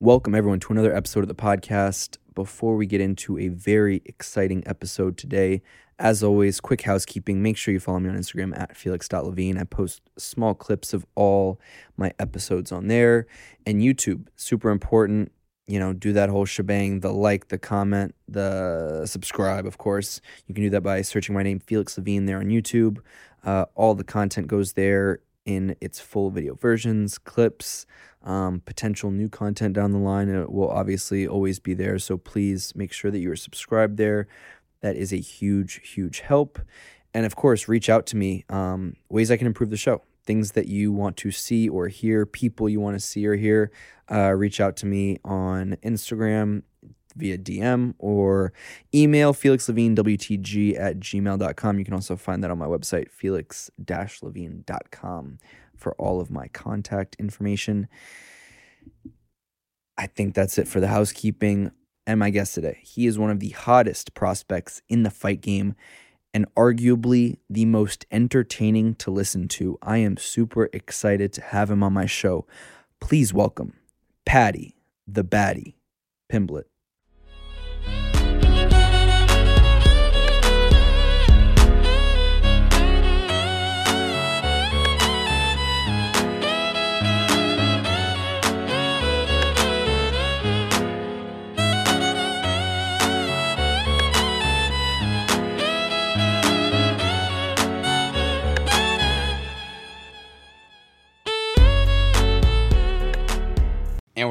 Welcome, everyone, to another episode of the podcast. Before we get into a very exciting episode today, as always, quick housekeeping. Make sure you follow me on Instagram at felix.levine. I post small clips of all my episodes on there. And YouTube, super important. You know, do that whole shebang the like, the comment, the subscribe, of course. You can do that by searching my name, Felix Levine, there on YouTube. Uh, all the content goes there in its full video versions, clips, um, potential new content down the line. It will obviously always be there. So please make sure that you are subscribed there. That is a huge, huge help. And of course, reach out to me. Um, ways I can improve the show, things that you want to see or hear, people you want to see or hear. Uh, reach out to me on Instagram via DM or email felixlevinewtg at gmail.com. You can also find that on my website, felix-levine.com for all of my contact information. I think that's it for the housekeeping and my guest today. He is one of the hottest prospects in the fight game and arguably the most entertaining to listen to. I am super excited to have him on my show. Please welcome Paddy the Baddy Pimblett.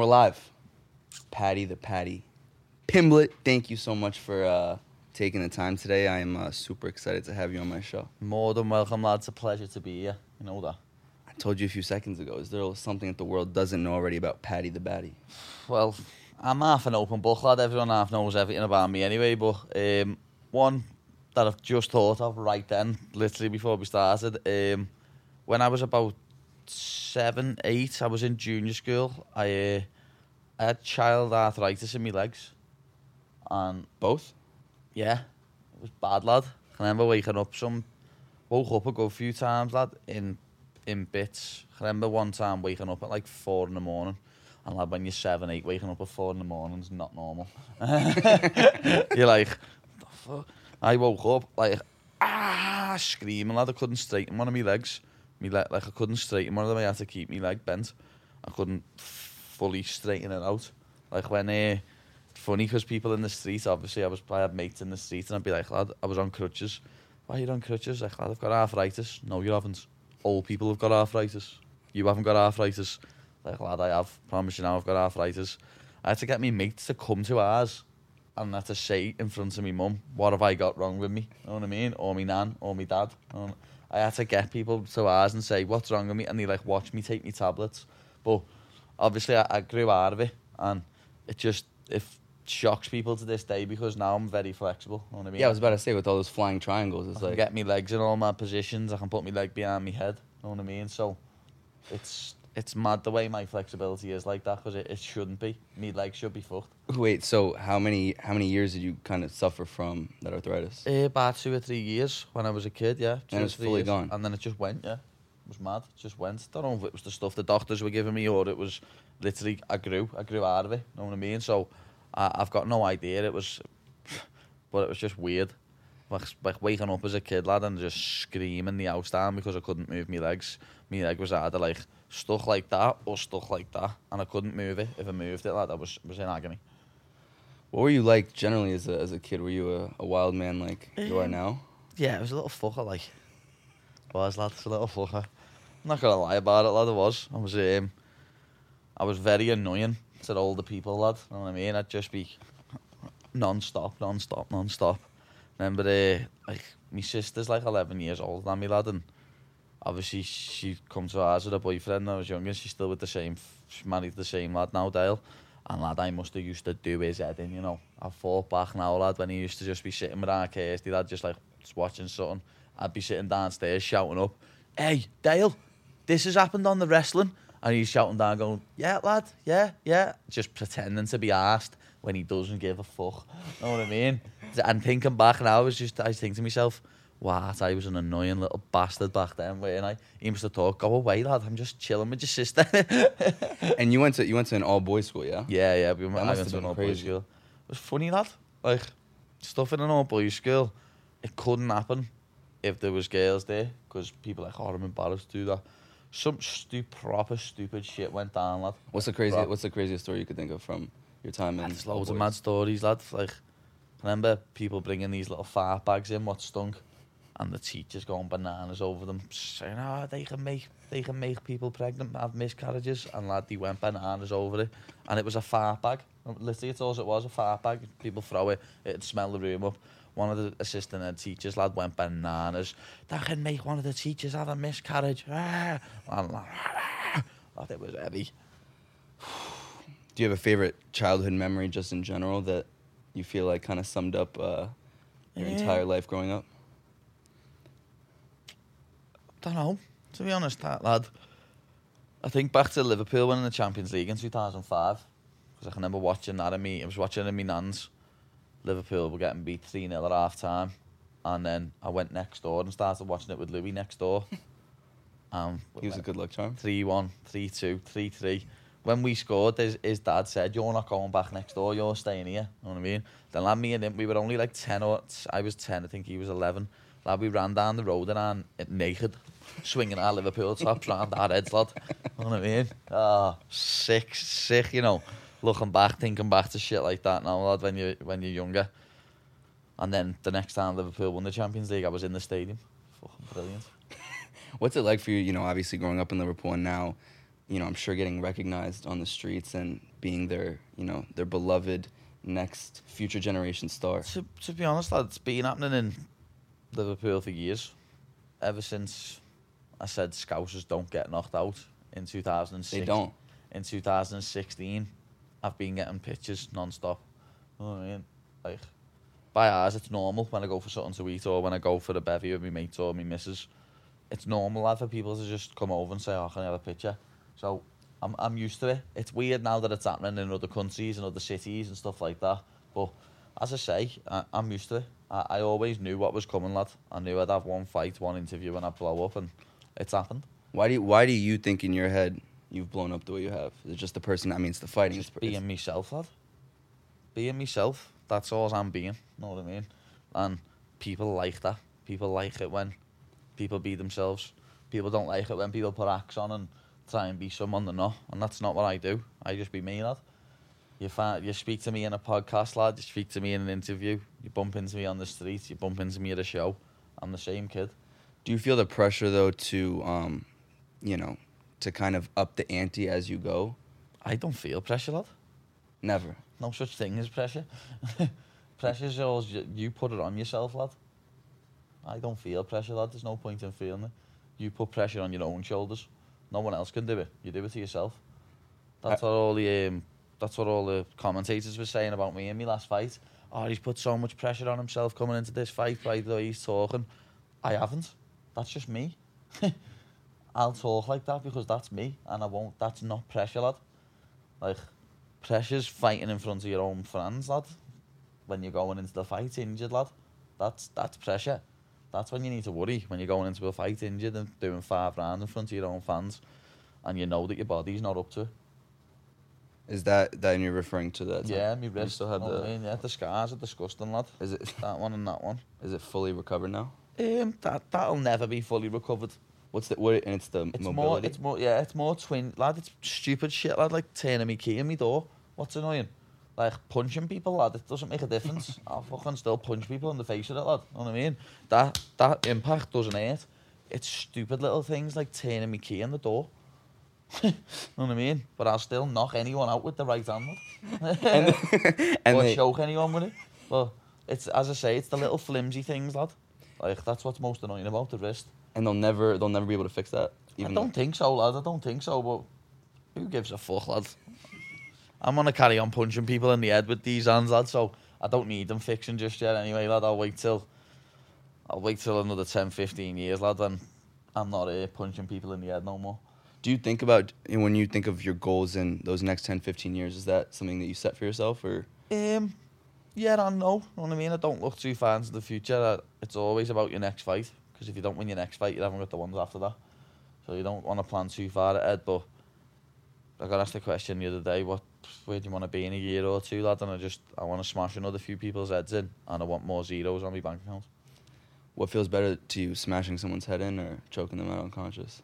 Live. Paddy the Baddy. Pimblett, thank you so much for uh, taking the time today. I am uh, super excited to have you on my show. More than welcome, lads. It's a pleasure to be here. You know that. I told you a few seconds ago, is there something that the world doesn't know already about Paddy the Baddy? Well, I'm half an open book, lad. Everyone half knows everything about me anyway. But um, one that I've just thought of right then, literally before we started, um, when I was about seven, eight, I was in junior school. I uh, I had child arthritis in my legs. And both. Yeah. It was bad, lad. I remember waking up some... Woke up a good few times, lad, in in bits. I remember one time waking up at like four in the morning. And lad, when you're seven, eight, waking up at four in the morning is not normal. you're like, the fuck? I woke up like, ah, screaming, lad. I couldn't straighten one of my legs. Me le like, I couldn't straighten one of them. I had to keep my leg bent. I couldn't fully straighten it out. Like when uh, funny because people in the street, obviously, I was I had mates in the street, and I'd be like, lad, I was on crutches. Why are you on crutches? Like, lad, I've got arthritis. No, you haven't. Old people have got arthritis. You haven't got arthritis. Like, lad, I have. Promise you now, I've got arthritis. I had to get me mates to come to ours and had to say in front of me mum, what have I got wrong with me? You know what I mean? Or me nan, or me dad. I had to get people to ours and say, what's wrong with me? And they like watch me take me tablets. But obviously I, I grew out of it and it just it shocks people to this day because now I'm very flexible. You know what I mean? Yeah, I was about to say, with all those flying triangles, it's I can like, get my legs in all my positions. I can put my leg behind my head. You know what I mean? So it's it's mad the way my flexibility is like that because it, it shouldn't be. Me legs should be fucked. wait, so how many how many years did you kind of suffer from that arthritis? Uh, about two or three years when I was a kid, yeah. Two And it's fully years. gone? And then it just went, yeah. It was mad. Just went. I Don't know if it was the stuff the doctors were giving me or it was literally, I grew. I grew out of it. You know what I mean? So I, I've got no idea. It was, but it was just weird. Like, like waking up as a kid, lad, and just screaming the house down because I couldn't move my legs. My leg was either like stuck like that or stuck like that, and I couldn't move it. If I moved it, lad, I was was in agony. What were you like generally as a, as a kid? Were you a, a wild man like you are Um, now? Yeah, it was a little fucker, like. Was lad, it's a little fucker. I'm not gonna lie about it, lad. I was. I was. Um, I was very annoying to all the people, lad. You know what I mean? I'd just be non-stop, non-stop, non-stop. Remember, uh, like my sister's like 11 years older than me, lad, and obviously she come to ours with a boyfriend. when I was younger. She's still with the same. She's married the same lad now, Dale. And lad, I must have used to do his head in, you know. I thought back now, lad, when he used to just be sitting with our Kirsty, lad, just like just watching something. I'd be sitting downstairs shouting up, "Hey, Dale, this has happened on the wrestling." And he's shouting down, going, "Yeah, lad, yeah, yeah," just pretending to be asked when he doesn't give a fuck. know what I mean? And thinking back now, I was just I think to myself, What? I was an annoying little bastard back then, weren't I? He must have thought, go away, lad. I'm just chilling with your sister. And you went to you went to an all boys school, yeah? yeah, yeah. We I went to an all boys school. It was funny, lad. Like, stuff in an all boys school, it couldn't happen if there was girls there, because people like, oh, I'm embarrassed to do that. Some stu- proper stupid shit went down, lad. What's the crazy. What's the craziest story you could think of from your time in? There's loads of mad stories, lad. Like, I remember people bringing these little fart bags in, what stunk, and the teachers going bananas over them, saying, "Oh, they can make they can make people pregnant, have miscarriages," and lad, they went bananas over it, and it was a fart bag. Literally, it's all it was, a fart bag. People throw it, it'd smell the room up. One of the assistant head teachers, lad, went bananas. That can make one of the teachers have a miscarriage. Ah. And, lad, it was heavy. Do you have a favorite childhood memory, just in general, that you feel like kind of summed up uh, your Yeah. entire life growing up? don't know. To be honest, that lad. I think back to Liverpool winning the Champions League in 2005. Because I can remember watching that in me. I was watching it in me nan's. Liverpool were getting beat 3 0 at half time. And then I went next door and started watching it with Louis next door. Um, He was a good luck charm. 3 1, 3 2, 3 3. When we scored, his, his dad said, You're not going back next door, you're staying here. You know what I mean? Then, lad, me and him, we were only like 10 or I was 10, I think he was 11. Lad, we ran down the road and it naked, swinging our Liverpool tops round our heads, lad. You know what I mean? Ah, sick, sick, you know. Looking back, thinking back to shit like that now, lad, when, you, when you're younger. And then the next time Liverpool won the Champions League, I was in the stadium. Fucking brilliant. What's it like for you? You know, obviously growing up in Liverpool and now, you know, I'm sure getting recognized on the streets and being their, you know, their beloved next future generation star. To, to be honest, lad, it's been happening in Liverpool for years. Ever since I said Scousers don't get knocked out in 2006. They don't. In 2016, I've been getting pictures non-stop. You know I mean? Like, by ours, it's normal when I go for something to eat or when I go for a bevy with my mates or my missus. It's normal, lad, for people to just come over and say, oh, can I have a picture? So I'm, I'm used to it. It's weird now that it's happening in other countries and other cities and stuff like that. But as I say, I, I'm used to it. I, I always knew what was coming, lad. I knew I'd have one fight, one interview, and I'd blow up, and it's happened. Why do you, Why do you think in your head you've blown up the way you have? Is it just the person? I mean, it's the fighting. Just it's- it's- being myself, lad. Being myself. That's all I'm being. Know what I mean? And people like that. People like it when people be themselves. People don't like it when people put acts on and try and be someone they're not. And that's not what I do. I just be me, lad. You find, you speak to me in a podcast, lad. You speak to me in an interview. You bump into me on the street. You bump into me at a show. I'm the same kid. Do you feel the pressure though to, um, you know, to kind of up the ante as you go? I don't feel pressure, lad. Never. No such thing as pressure. Pressure's yours. You, you put it on yourself, lad. I don't feel pressure, lad. There's no point in feeling it. You put pressure on your own shoulders. No one else can do it. You do it to yourself. That's what all the um, that's what all the commentators were saying about me in my last fight. Oh, he's put so much pressure on himself coming into this fight by the way he's talking. I haven't. That's just me. I'll talk like that because that's me, and I won't. That's not pressure, lad. Like pressure's fighting in front of your own fans, lad. When you're going into the fight injured, lad. That's that's pressure. That's when you need to worry when you're going into a fight injured and doing five rounds in front of your own fans, and you know that your body's not up to it. Is that that you're referring to that? Yeah, my wrist. still what the- I mean? yeah, the scars are disgusting, lad. Is it That one and that one. is it fully recovered now? Um, that that'll never be fully recovered. What's the what? And it's the It's mobility. more, it's more, yeah, it's more twin, lad. It's stupid shit, lad. Like turning me key in me door. What's annoying? Like punching people, lad. It doesn't make a difference. I'll fucking still punch people in the face with it, lad. Know what I mean? That that impact doesn't hurt. It's stupid little things like turning me key in the door. you know what I mean? But I'll still knock anyone out with the right hand, and and or they, choke anyone with it. But it's as I say, it's the little flimsy things, lad. Like that's what's most annoying about the wrist. And they'll never they'll never be able to fix that. I don't think so, lad. I don't think so, but who gives a fuck, lad? I'm gonna carry on punching people in the head with these hands, lad. So I don't need them fixing just yet. Anyway, lad. I'll wait till I'll wait till another 10, 15 years, lad. Then I'm not here punching people in the head no more. Do you think about when you think of your goals in those next 10, 15 years? Is that something that you set for yourself, or Um, Yeah I no. You know what I mean? I don't look too far into the future. Uh, It's always about your next fight. Because if you don't win your next fight, you haven't got the ones after that. So you don't want to plan too far ahead. But I got asked the question the other day, what, where do you want to be in a year or two, lad? And I just, I want to smash another few people's heads in. And I want more zeros on my bank account. What feels better to you, smashing someone's head in or choking them out unconscious?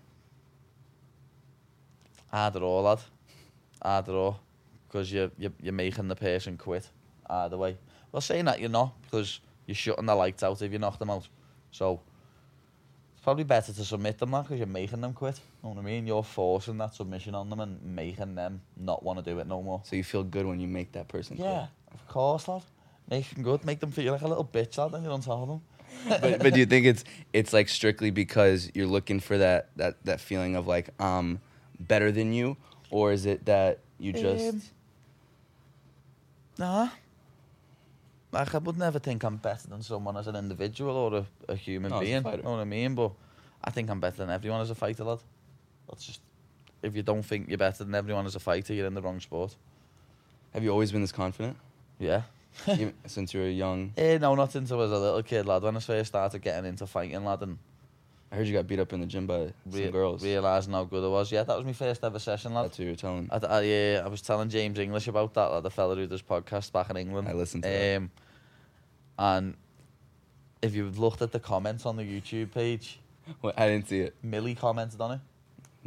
Either or, lad. Either or. Because you're, you're, you're making the person quit. Either way. Well, saying that, you're not. Because you're shutting the lights out if you knock them out. So, probably better to submit them, that because you're making them quit. You know what I mean? You're forcing that submission on them and making them not want to do it no more. So you feel good when you make that person quit. Yeah, of course, lad. Make them good. Make them feel like a little bitch, lad, and you're on top of them. but but do you think it's it's like strictly because you're looking for that that that feeling of like um better than you, or is it that you just Um, Nah. Like, I would never think I'm better than someone as an individual or a, a human No, as a being. fighter. know what I mean? But I think I'm better than everyone as a fighter, lad. That's just, if you don't think you're better than everyone as a fighter, you're in the wrong sport. have you always been this confident Yeah. Even since you were young? Eh, no, not since I was a little kid, lad. When I first started getting into fighting, lad, and I heard you got beat up in the gym by some rea- girls. realising how good I was. Yeah, that was my first ever session, lad. That's what you were telling. I, I, yeah, I was telling James English about that, like the fella who does podcast back in England. I listened to that. Um, and if you've looked at the comments on the YouTube page, What, I didn't see it. Millie commented on it.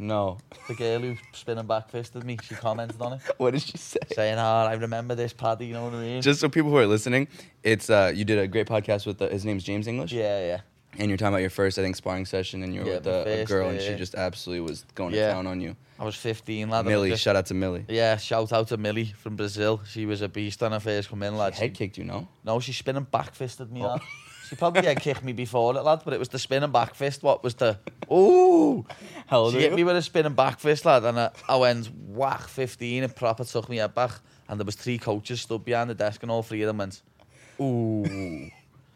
No. The girl who spinning back fisted me, she commented on it, what did she say? saying, "Oh, I remember this, Paddy." You know what I mean? Just so people who are listening, it's uh you did a great podcast with the, his name's James English. yeah, yeah, And you're talking about your first, I think, sparring session, and you were Yeah, with a, a first, girl, and she yeah. just absolutely was going Yeah. to town on you. I was 15, lad. Millie, just- shout out to Millie. Yeah, shout out to Millie from Brazil. She was a beast on her first come in, lad. Head kicked you, no? No, she spinning back fisted me. Oh. lad. She probably had kicked me before it, lad, but it was the spinning back fist. What was the ooh? How old She are hit you? me with a spinning back fist, lad, and I, I went whack 15 and proper took me head back. And there was three coaches stood behind the desk, and all three of them went, ooh.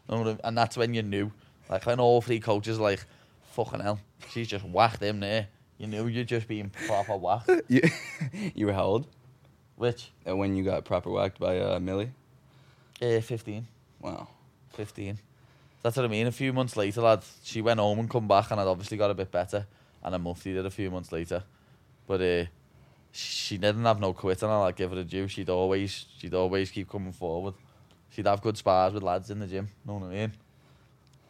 You know what I- and that's when you knew. Like, when all three coaches were like, fucking hell, she's just whacked him there. You knew you're just being proper whacked. you, you were how old? Which, Uh, When you got proper whacked by uh, Millie? uh, 15. Wow. 15. That's what I mean. A few months later, lad, she went home and come back, and I'd obviously got a bit better. And I muftied it a few months later. But uh, she didn't have no quit, and I'll give her a due. She'd always, she'd always keep coming forward. She'd have good spars with lads in the gym, know what I mean?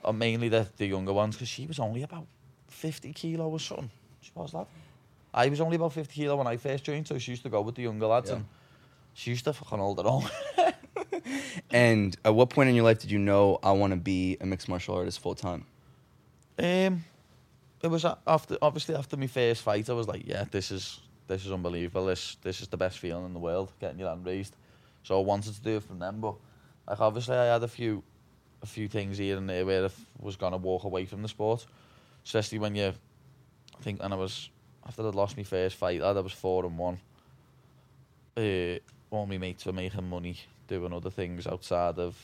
Or mainly the, the younger ones, because she was only about 50 kilo or something. She was, that. I was only about 50 kilo when I first joined, so she used to go with the younger lads, Yeah. and she used to fucking hold her own. And at what point in your life did you know I want to be a mixed martial artist full time? Um, it was after obviously after my first fight, I was like, yeah, this is this is unbelievable. This this is the best feeling in the world, getting your hand raised. So I wanted to do it from then, but like obviously I had a few a few things here and there where I was gonna walk away from the sport, especially when you think when I was after I'd lost my first fight, I was four and one. Uh, all my mates were making money doing other things outside of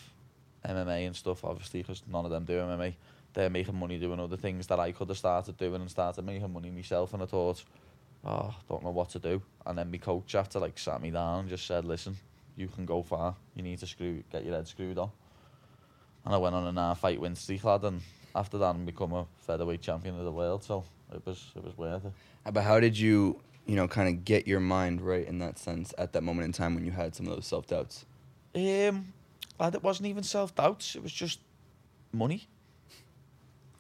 MMA and stuff, obviously, because none of them do MMA they're making money doing other things that I could have started doing and started making money myself. And I thought, oh, don't know what to do. And then my coach, after like sat me down, and just said, listen, you can go far. You need to screw, get your head screwed on. And I went on a nine fight win streak, lad. And after that, I become a featherweight champion of the world. So it was it was worth it. Uh, But how did you, you know, kind of get your mind right in that sense at that moment in time when you had some of those self doubts? Um, lad, it wasn't even self doubts. It was just money.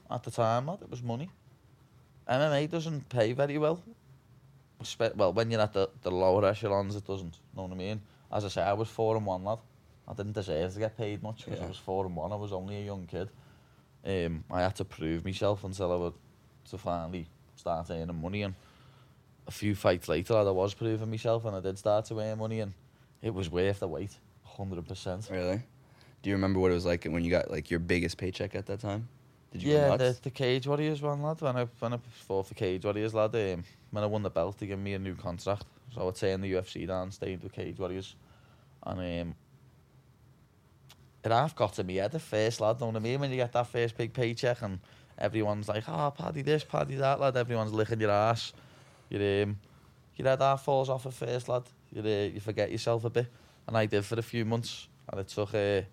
At the time, lad, it was money. MMA doesn't pay very well. Well, when you're at the, the lower echelons, it doesn't. You know what I mean? As I say, I was four and one, lad. I didn't deserve to get paid much because Yeah. I was four and one. I was only a young kid. Um, I had to prove myself until I would to finally start earning money. And a few fights later, I was proving myself, and I did start to earn money, and it was worth the wait, hundred percent. Really? Do you remember what it was like when you got like your biggest paycheck at that time? Did you Yeah, the, the Cage Warriors one, lad. When I when I fought for Cage Warriors, lad, um, when I won the belt, they gave me a new contract. So I turned the UFC down, stayed with Cage Warriors, and um, it half got to me at first, lad. Know what I mean? When you get that first big paycheck and everyone's like, "Oh, paddy this, paddy that," lad. Everyone's licking your ass. Your um, your head half falls off at first, lad. You, uh, you forget yourself a bit. And I did for a few months. And it took, uh, it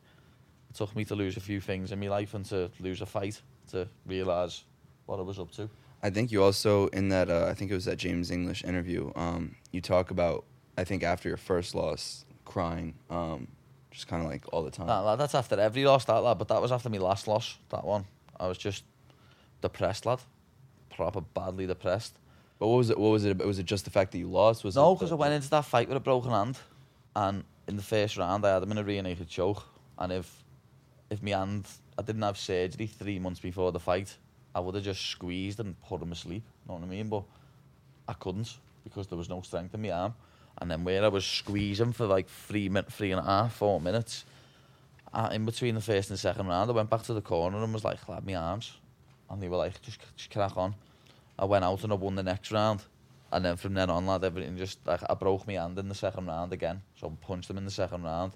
took me to lose a few things in my life and to lose a fight to realise what I was up to. I think you also in that uh, I think it was that James English interview. Um, you talk about I think after your first loss, crying, um, just kind of like all the time. Nah, lad, that's after every loss, that lad. But that was after my last loss, that one. I was just depressed, lad. Proper badly depressed. But what was it? What was it? Was it just the fact that you lost? Was no, because I went into that fight with a broken hand, and in the first round I had him in a rear naked choke, and if if my hand I didn't have surgery three months before the fight, I would have just squeezed and put him asleep. You know what I mean? But I couldn't because there was no strength in my arm, And then where I was squeezing for like three, min three and a half, four minutes, uh, in between the first and second round, I went back to the corner and was like, clap my arms. And they were like, just, just crack on. I went out and I won the next round. And then from then on, lad, everything just, like, I broke my hand in the second round again. So I punched him in the second round.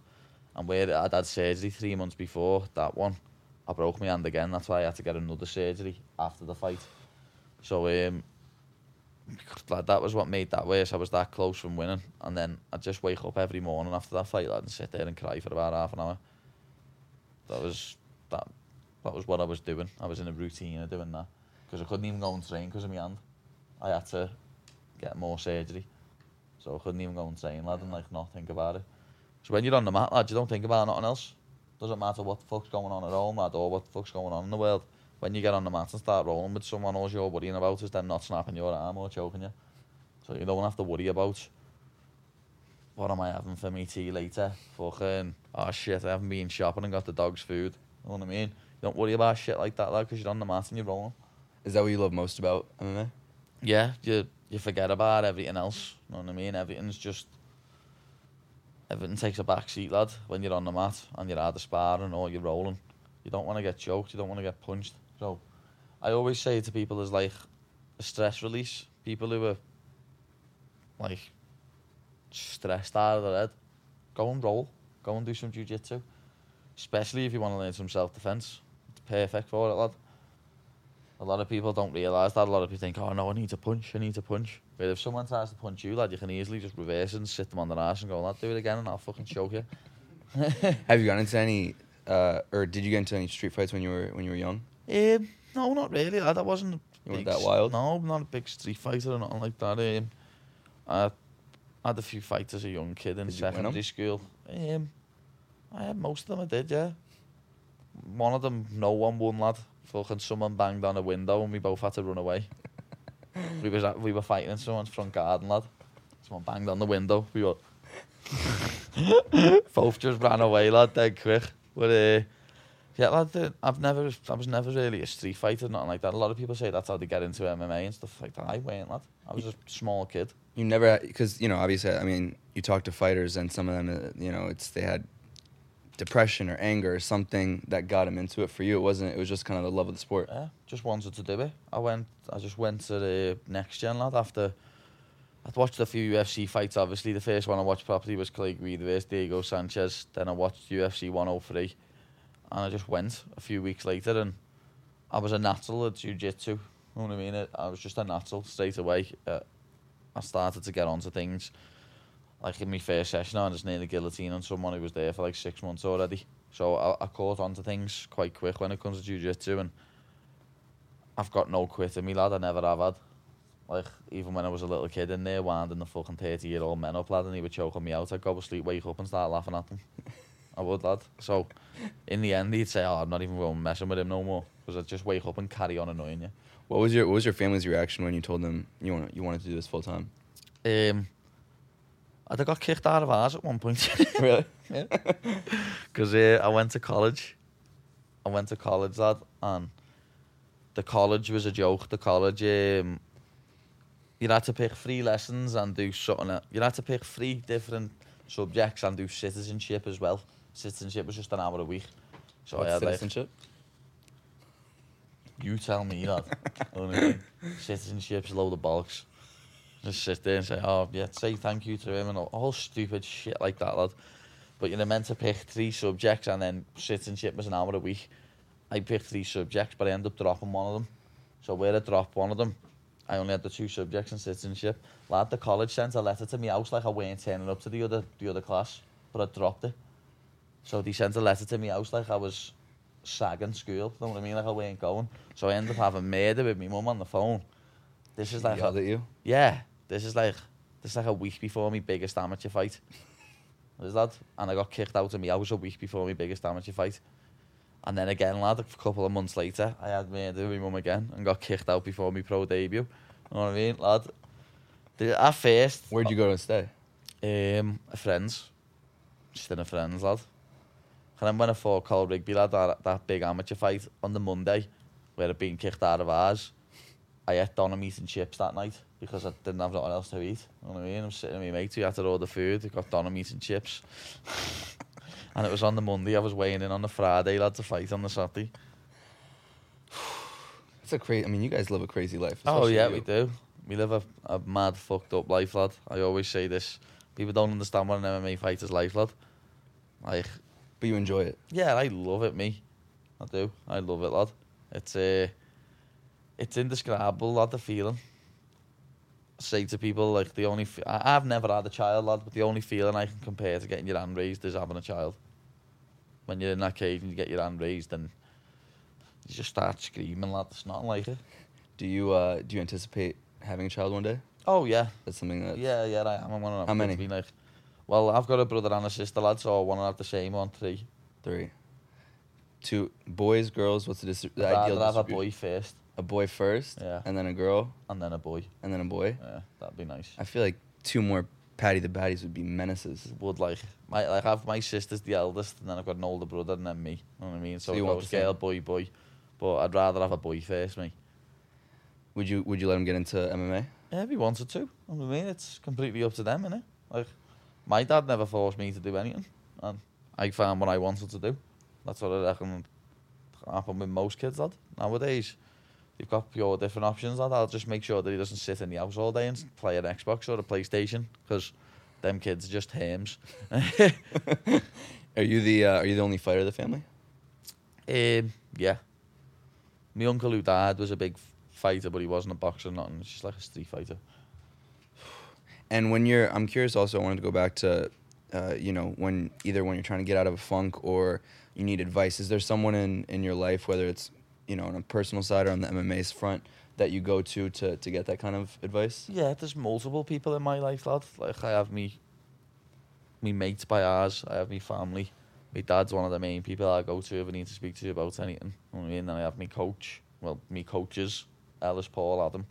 And where I'd had surgery three months before that one, I broke my hand again. That's why I had to get another surgery after the fight. So um, lad, that was what made that worse. I was that close from winning. And then I'd just wake up every morning after that fight, lad, and sit there and cry for about half an hour. That was, that, that was what I was doing. I was in a routine of doing that. Because I couldn't even go and train because of my hand. I had to get more surgery. So I couldn't even go and train, lad, and like not think about it. So when you're on the mat, lad, you don't think about nothing else. Doesn't matter what the fuck's going on at home, lad, or what the fuck's going on in the world. When you get on the mat and start rolling with someone, all you're worrying about is them not snapping your arm or choking you. So you don't have to worry about what am I having for me tea later? Fucking, oh shit, I haven't been shopping and got the dog's food. You know what I mean? You don't worry about shit like that, lad, because you're on the mat and you're rolling. Is that what you love most about MMA? Yeah, you you forget about everything else. You know what I mean? Everything's just everything takes a back seat, lad. When you're on the mat and you're either sparring or you're rolling, you don't want to get choked. You don't want to get punched. So, I always say to people, as like a stress release. People who are like stressed out of their head, go and roll. Go and do some jiu-jitsu. Especially if you want to learn some self-defense. It's perfect for it, lad. A lot of people don't realise that. A lot of people think, oh no, I need to punch, I need to punch. But if someone tries to punch you, lad, you can easily just reverse and sit them on their ass and go, lad, do it again and I'll fucking choke you. Have you gotten into any, uh, or did you get into any street fights when you were when you were young? Um, no, not really. lad. I wasn't. You weren't that wild? No, I'm not a big street fighter or nothing like that. Um, I had a few fights as a young kid in Did you win 'em? secondary school. Um, I had most of them. I did, yeah. One of them, no one won, lad. Fucking someone banged on a window and we both had to run away. we was at, we were fighting in someone's front garden, lad. Someone banged on the window. We were both just ran away, lad, dead quick. But uh, yeah, lad, I've never, I was never really a street fighter, nothing like that. A lot of people say that's how they get into MMA and stuff like that. I weren't, lad. I was a small kid. You never, because you know, obviously, I mean, you talk to fighters, and some of them, uh, you know, it's they had depression or anger or something that got them into it. For you, it wasn't. It was just kind of the love of the sport. Yeah, just wanted to do it. I went. I just went to the next gen lad after. I'd watched a few UFC fights. Obviously, the first one I watched properly was Clay Guida versus Diego Sanchez. Then I watched UFC 103, And I just went a few weeks later and I was a natural at jiu-jitsu. You know what I mean? I was just a natural straight away. Uh, I started to get onto things. Like in my first session, I was nearly guillotine on someone who was there for like six months already. So I, I caught onto things quite quick when it comes to jiu-jitsu and I've got no quit in me, lad. I never have had. Like, even when I was a little kid in there, winding the fucking 30-year-old men up, lad, and he would choke me out, I'd go to sleep, wake up and start laughing at them. I would, lad. So, in the end, he'd say, Oh, I'm not even going to messing with him no more. Because I'd just wake up and carry on annoying you. What was your What was your family's reaction when you told them you want you wanted to do this full time? Um, I'd have got kicked out of ours at one point. really? yeah. Because uh, I went to college. I went to college, lad, and the college was a joke. The college, um, you had to pick three lessons and do something. You had to pick three different subjects and do citizenship as well. Citizenship was just an hour a week. So I What's had like, citizenship? you tell me that. You know what I mean? Citizenship's a load of bollocks. Just sit there and say, oh, yeah, say thank you to him and all, all stupid shit like that, lad. But you're meant to pick three subjects and then citizenship was an hour a week. I picked three subjects, but I ended up dropping one of them. So where I dropped one of them, I only had the two subjects in citizenship. Lad, the college sent a letter to me house like I weren't turning up to the other the other class, but I dropped it. So they sent a letter to me house like I was sagging school. You Know what I mean? Like I weren't going. So I ended up having murder with my mum on the phone. This is like yelled a, at you. yeah, this is like this is like a week before my biggest amateur fight. Is that? And I got kicked out of me. I was a week before my biggest amateur fight. And then again, lad, a couple of months later, I had murder with my mum again and got kicked out before my pro debut. You know what I mean, lad? At first, Where'd you go to stay? um, a friends, just in a friends, lad. And then when I fought Col Rigby, lad, that, that big amateur fight on the Monday, where I'd been kicked out of ours, I ate doner meat and chips that night because I didn't have nothing else to eat. You know what I mean? I'm sitting with my mates who had to order food, I got doner meat and chips. and it was on the Monday, I was weighing in on the Friday, lad, to fight on the Saturday. It's a crazy. I mean, you guys live a crazy life. Oh yeah, you. we do. We live a, a mad, fucked up life, lad. I always say this. People don't understand what an MMA fighter's life, lad. Like, But you enjoy it. yeah, I love it, me. I do. I love it, lad. It's uh, it's indescribable, lad. The feeling. I say to people like the only I, I've never had a child, lad, but the only feeling I can compare to getting your hand raised is having a child. When you're in that cage and you get your hand raised, and you just start screaming, lad. It's not like it. Do you uh do you anticipate having a child one day? Oh yeah, That's something that. Yeah, yeah, I am. I want to How many? Be like, well, I've got a brother and a sister, lad, so I want to have the same one, three. Three. Two boys, girls. What's the, dis- the I'd ideal rather have a boy first, A boy first, Yeah. and then a girl, and then a boy. and then a boy. Yeah, that'd be nice. I feel like two more Paddy the Baddies would be menaces. Would like, my like, have my sister's the eldest, and then I've got an older brother, and then me. You know what I mean? So, So you it want girl, boy, boy. But I'd rather have a boy first, me. Would you Would you let him get into MMA? Yeah, if he wanted to. You know what I mean? It's completely up to them, innit? Like, my dad never forced me to do anything, and I found what I wanted to do. That's what I reckon happen with most kids, lad. Nowadays, you've got pure different options, lad. I'll just make sure that he doesn't sit in the house all day and play an Xbox or a PlayStation, because them kids are just hams. Are you the uh, Are you the only fighter of the family? Um, yeah. My uncle who died was a big fighter, but he wasn't a boxer, or nothing. He's just like a street fighter. And when you're, I'm curious. Also, I wanted to go back to, uh, you know, when either when you're trying to get out of a funk or you need advice. Is there someone in in your life, whether it's you know on a personal side or on the MMA's front, that you go to to to get that kind of advice? Yeah, there's multiple people in my life, lad. Like I have me, me mates by ours. I have me family. My dad's one of the main people I go to if I need to speak to about anything. I mean? Then I have me coach. Well, me coaches, Ellis, Paul, Adam.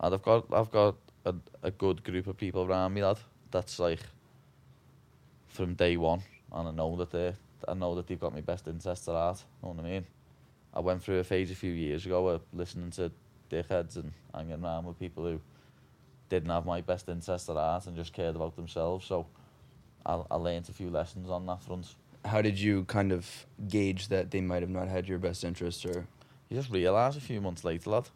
And I've got I've got a, a good group of people around me, lad. That's like from day one, and I know that they I know that they've got my best interests at heart. You know what I mean? I went through a phase a few years ago of listening to dickheads and hanging around with people who didn't have my best interest at heart and just cared about themselves. So I, I learned a few lessons on that front. How did you kind of gauge that they might have not had your best interest, or You just realise a few months later, lad,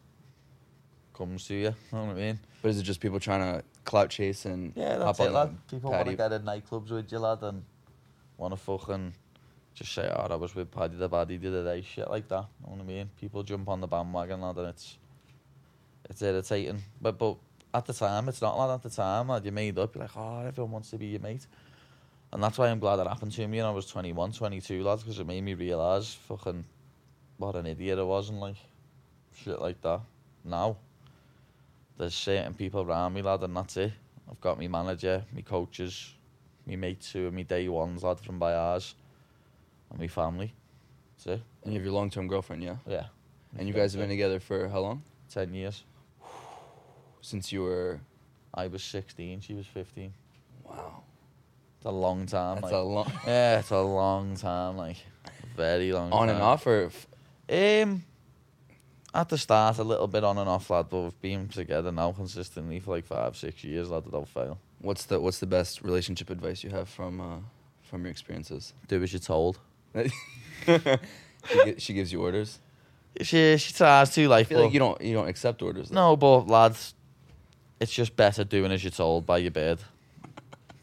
comes to you. You know what I mean? but is it just people trying to clout chase and Yeah, that's hop it, on lad. People want to get in nightclubs with you, lad, and want to fucking just say, oh, I was with Paddy the Baddy the other eh? day, shit like that. You know what I mean? People jump on the bandwagon, lad, and it's it's irritating. But but at the time, it's not like at the time, lad. You made up, you're like, oh, everyone wants to be your mate. And that's why I'm glad that happened to me when I was 21, 22, lad, because it made me realise fucking what an idiot I was and like shit like that. Now, there's certain people around me, lad, and that's it. I've got me manager, me coaches, me mates who are me day ones, lad, from by ours, and me family. That's it. And you have your long term girlfriend, yeah. Yeah. And you guys have been together for how long? 10 years. Since you were. I was 16, she was 15. Wow. It's a long time. That's like, a long. Yeah, it's a long time, like, very long On time. and off, or f- Um, at the start, a little bit on and off, lad, but we've been together now consistently for like five, six years, lad, without fail. what's the What's the best relationship advice you have from uh, from your experiences? Do as you're told. she, gi- she gives you orders. She, she tries to, I like, feel but- like you don't you don't accept orders. though. No, but lads, it's just better doing as you're told by your bed.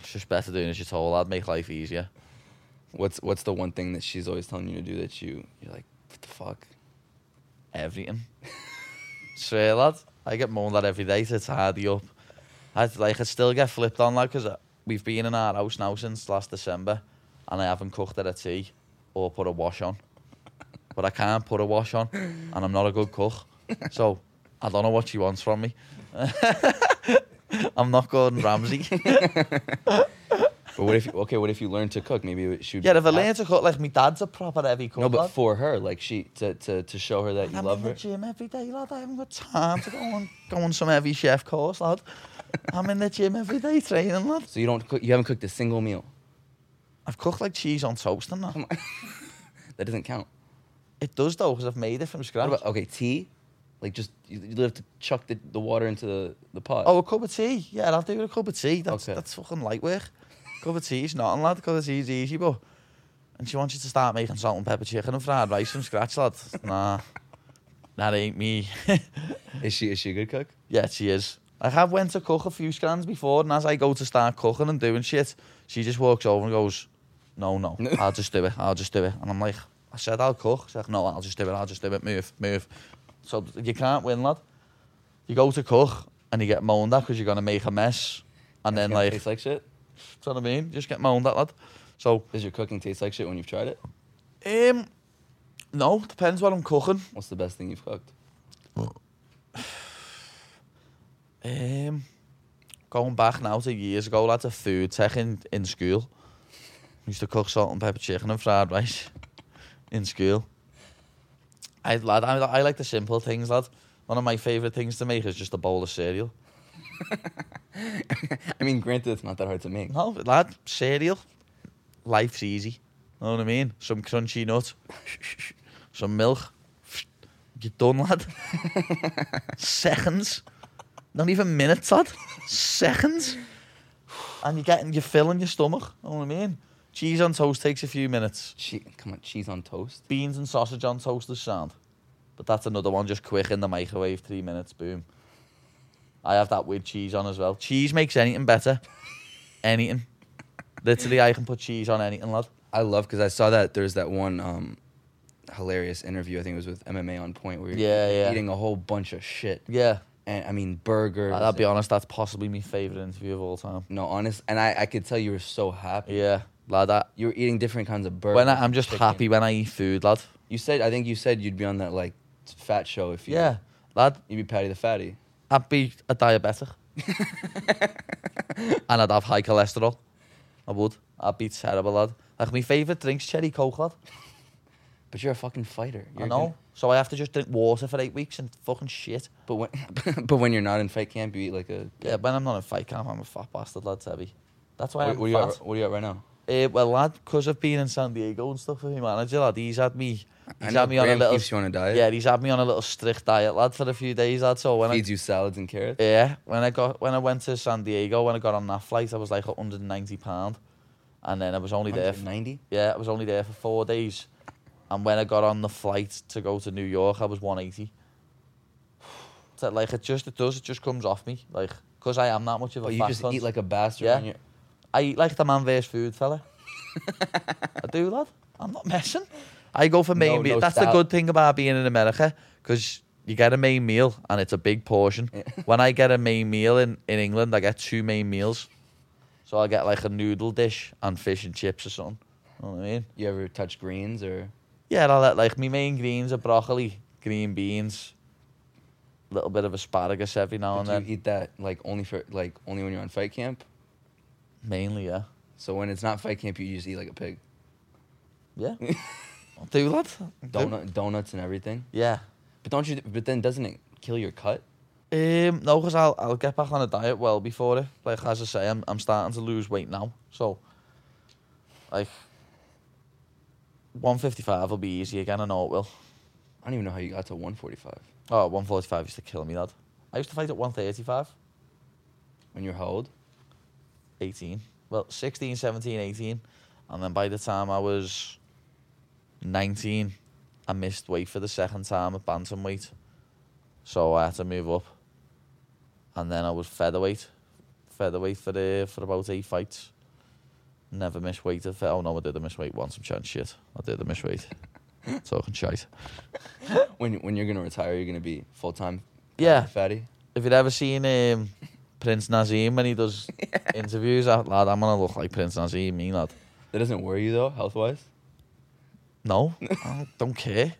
It's just better doing as you're told. That'd make life easier. What's What's the one thing that she's always telling you to do that you you're like, what the fuck? Everything. Swear, lad. I get moaned at every day to tidy up. I like I still get flipped on like because uh, we've been in our house now since last December, and I haven't cooked at a tea or put a wash on. But I can't put a wash on, and I'm not a good cook, so I don't know what she wants from me. I'm not Gordon Ramsay. But what if okay? What if you learn to cook? Maybe she. Would, yeah, if I learn to cook, like my dad's a proper heavy cook. No, but for her, like she to to to show her that you I'm love in her. the gym every day, lad. I haven't got time to go on go on some heavy chef course, lad. I'm in the gym every day training, lad. So you don't cook. You haven't cooked a single meal. I've cooked like cheese on toast and that. That doesn't count. It does though, because I've made it from What scratch. about okay tea? Like just you, you have to chuck the, the water into the the pot. Oh, a cup of tea. Yeah, I'll do a cup of tea. That's Okay. that's fucking light work. Cup tea is nothing, lad. Cup of easy, but and she wants you to start making salt and pepper chicken and fried rice from scratch, lad. Nah, that ain't me. Is she is she a good cook? Yeah, she is. I have went to cook a few scans before, and as I go to start cooking and doing shit, she just walks over and goes, "No, no, I'll just do it. I'll just do it." And I'm like, "I said I'll cook." She's like, "No, I'll just do it. I'll just do it. Move, move." So you can't win, lad. You go to cook and you get moaned at because you're gonna make a mess, and then like, like shit. Do you know what I mean? Just get my own that lad. So, Does your cooking taste like shit when you've tried it? um, no, depends what I'm cooking. What's the best thing you've cooked? Um, going back now to years ago, lads, a food tech in, in school. Used to cook salt and pepper chicken and fried rice in school. I lad, I, I like the simple things, lad. One of my favourite things to make is just a bowl of cereal. I mean, granted, it's not that hard to make. No, lad, cereal. Life's easy. Know what I mean? Some crunchy nut, some milk. You're done, lad. Seconds. Not even minutes, lad. Seconds. And you're getting, you're filling your stomach. Know what I mean? Cheese on toast takes a few minutes. Che- come on, cheese on toast. Beans and sausage on toast is sound. But that's another one, just quick in the microwave, three minutes, boom. I have that with cheese on as well. Cheese makes anything better. anything. Literally, I can put cheese on anything, lad. I love because I saw that there's that one um, hilarious interview. I think it was with MMA on Point where you're Yeah, yeah. eating a whole bunch of shit. Yeah. And I mean burgers. I'll be honest, that's possibly my favourite interview of all time. No, honest, and I, I could tell you were so happy. Yeah, lad. I, You were eating different kinds of burgers. when I, I'm just chicken. happy when I eat food, lad. You said I think you said you'd be on that like fat show if you Yeah, lad. you'd be Paddy the Fatty. I'd be a diabetic. and I'd have high cholesterol. I would. I'd be terrible, lad. Like, my favourite drink's cherry coke, lad. But you're a fucking fighter. I You're know. gonna- So I have to just drink water for eight weeks and fucking shit. but when but when you're not in fight camp, you eat like a. Yeah, when I'm not in fight camp, I'm a fat bastard, lad, heavy. That's why What, I'm what, are you fat. at, what are you at right now? Uh, well, lad, because I've been in San Diego and stuff with my manager, lad, he's had me... I He's know had me on a little... keeps you on a diet. Yeah, he's had me on a little strict diet, lad, for a few days, lad. So when I Feeds you salads and carrots. Yeah, when I got when I went to San Diego, when I got on that flight, I was like 190 pound, and then I was only there. For, 90. yeah, I was only there for four days, and when I got on the flight to go to New York, I was 180. So like it just it does it just comes off me like because I am that much of a But you fat just cunt. eat like a bastard. Yeah. I eat like the man versus food fella. I do, lad. I'm not messing. I go for main No- meal. no That's the good thing about being in America, because you get a main meal and it's a big portion. when I get a main meal in, in England, I get two main meals. So I get like a noodle dish and fish and chips or something. You know what I mean? You ever touch greens or? Yeah, I'll let like my main greens are broccoli, green beans, a little bit of asparagus every now and do you then. eat that like only for like only when you're on fight camp? Mainly, yeah. So when it's not fight camp, you just eat like a pig. Yeah. That. Donut, donuts and everything. Yeah. But don't you? But then doesn't it kill your cut? Um, no, because I'll I'll get back on a diet well before it. Like as I say, I'm I'm starting to lose weight now, so like 155 will be easy again. I know it will. I don't even know how you got to 145 Oh, 145 used to kill me, lad. I used to fight at 135, when you're how old? 18. Well, 16, 17, 18, and then by the time I was 19, I missed weight for the second time at bantamweight, so I had to move up, and then I was featherweight, featherweight for the for about eight fights. Never missed weight. At, oh no, I did a miss weight once. I'm chatting shit. I did a miss weight. Talking shite. When when you're gonna retire, you're gonna be full time. Yeah. Fatty. If you'd ever seen um, Prince Naseem when he does interviews? Ah, lad, I'm gonna look like Prince Naseem, me lad. That doesn't worry you though, health wise. No, I don't care.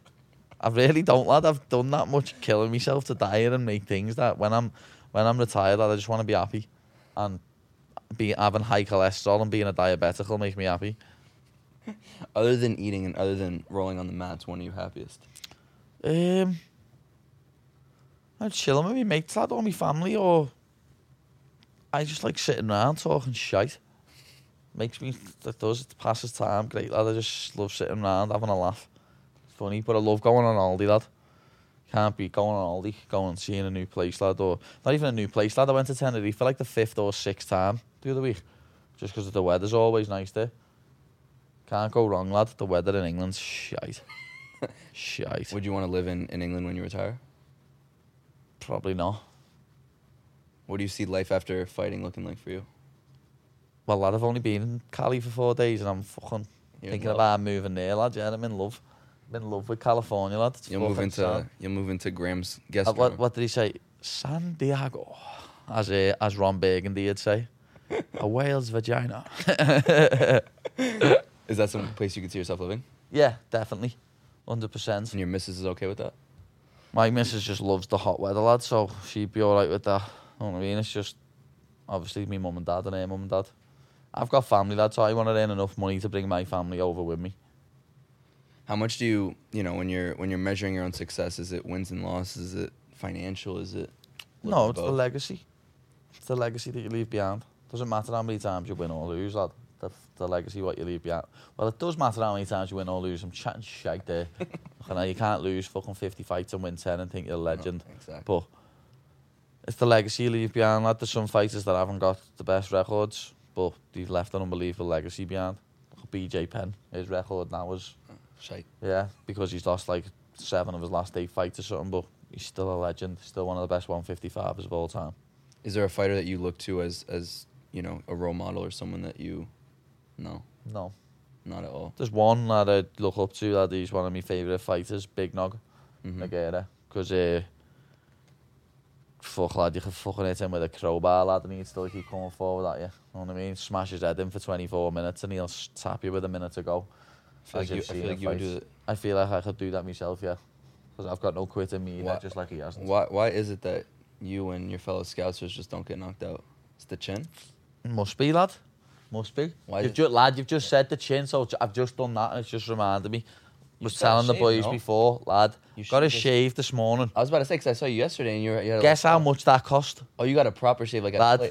I really don't, lad. I've done that much killing myself to diet and make things that when I'm when I'm retired, lad, I just want to be happy, and be having high cholesterol and being a diabetic will make me happy. Other than eating and other than rolling on the mats, when are you happiest? Um, I'm chilling with my mates, lad, or my family, or I just like sitting around talking shite. Makes me, it does, it passes time, great lad. I just love sitting around having a laugh. It's funny, but I love going on holiday, lad. Can't be going on holiday, going and seeing a new place, lad, or not even a new place, lad. I went to Tenerife for like the fifth or sixth time the other week, just because the weather's always nice there. Can't go wrong, lad. The weather in England's shite. shite. Would you want to live in, in England when you retire? Probably not. What do you see life after fighting looking like for you? Well, lad, I've only been in Cali for four days and I'm fucking You're thinking about moving there, lad. Yeah, I'm in love. I'm in love with California, lad. It's you're moving to sad. you'll move into Graham's guest Uh, what, what did he say? San Diego, as uh, as Ron Burgundy would say. a whale's vagina. Is that some place you could see yourself living? yeah, definitely. 100%. And your missus is okay with that? My missus just loves the hot weather, lad, so she'd be alright with that. You know what I mean? It's just, obviously, me mum and dad and her mum and dad. I've got family, lad, so I want to earn enough money to bring my family over with me. How much do you you know when you're when you're measuring your own success? Is it wins and losses? Is it financial? Is it No, it's the legacy. It's the legacy that you leave behind. Doesn't matter how many times you win or lose, lad. The, the legacy, what you leave behind. Well, it does matter how many times you win or lose. I'm chatting shite there. you can't lose fucking 50 fights and win 10 and think you're a legend. No, exactly. But it's the legacy you leave behind, lad. There's some fighters that haven't got the best records, but they've left an unbelievable legacy behind. BJ Penn, his record now was, Shite. yeah, because he's lost like seven of his last eight fights or something, but he's still a legend. Still one of the best 155s of all time. Is there a fighter that you look to as as you know a role model or someone that you? No, No. not at all. There's one that I look up to that he's one of my favourite fighters, Big Nog, Mhm. Nogueira. Because, uh, fuck, lad, you can fucking hit him with a crowbar, lad, and he'd still keep coming forward at you. You know what I mean? Smash his head in for 24 minutes and he'll tap you with a minute to go. I feel like you, I feel like you would do that. I feel like I could do that myself, yeah. Because I've got no quit in me, Why- just like he hasn't. Why why is it that you and your fellow scousers just don't get knocked out? It's the chin. Must be, lad. Must be. Why You've is- ju- lad, you've just said the chin, so I've just done that and it's just reminded me. Was telling the boys before, lad, You got a just- shave this morning. I was about to say because I saw you yesterday and you, were, you had a, Guess how much that cost? Oh, you got a proper shave like Lad. a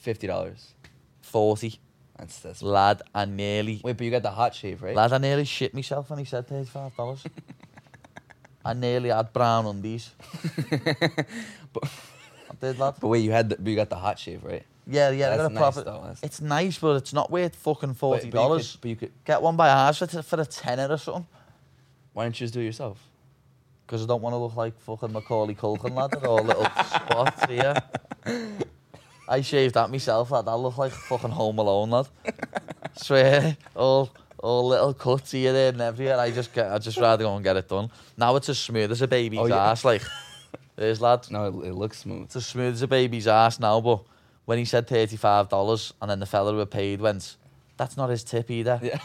fifty dollars. 40. That's that's. Lad, I nearly, Wait, but you got the hot shave, right? lad, I nearly shit myself when he said $35. I nearly had brown undies. I did, lad. But wait, you had the, but you got the hot shave, right? Yeah, yeah, I That's got a nice, proper. though, that's- It's nice, but it's not worth fucking But- $40. But, you could, but you could. Get one by ours for, t- for a tenner or something. Why don't you just do it yourself? Because I don't want to look like fucking Macaulay Culkin, lad, with all little spots here. I shaved that myself, lad. I look like fucking Home Alone, lad. Swear, all all little cuts here, there, and everywhere. I just get, I just rather go and get it done. Now it's as smooth as a baby's Oh, yeah. ass, like. There's lad. No, it, it looks smooth. It's as smooth as a baby's ass now, but when he said thirty-five dollars, and then the fella who paid went, "That's not his tip either." Yeah.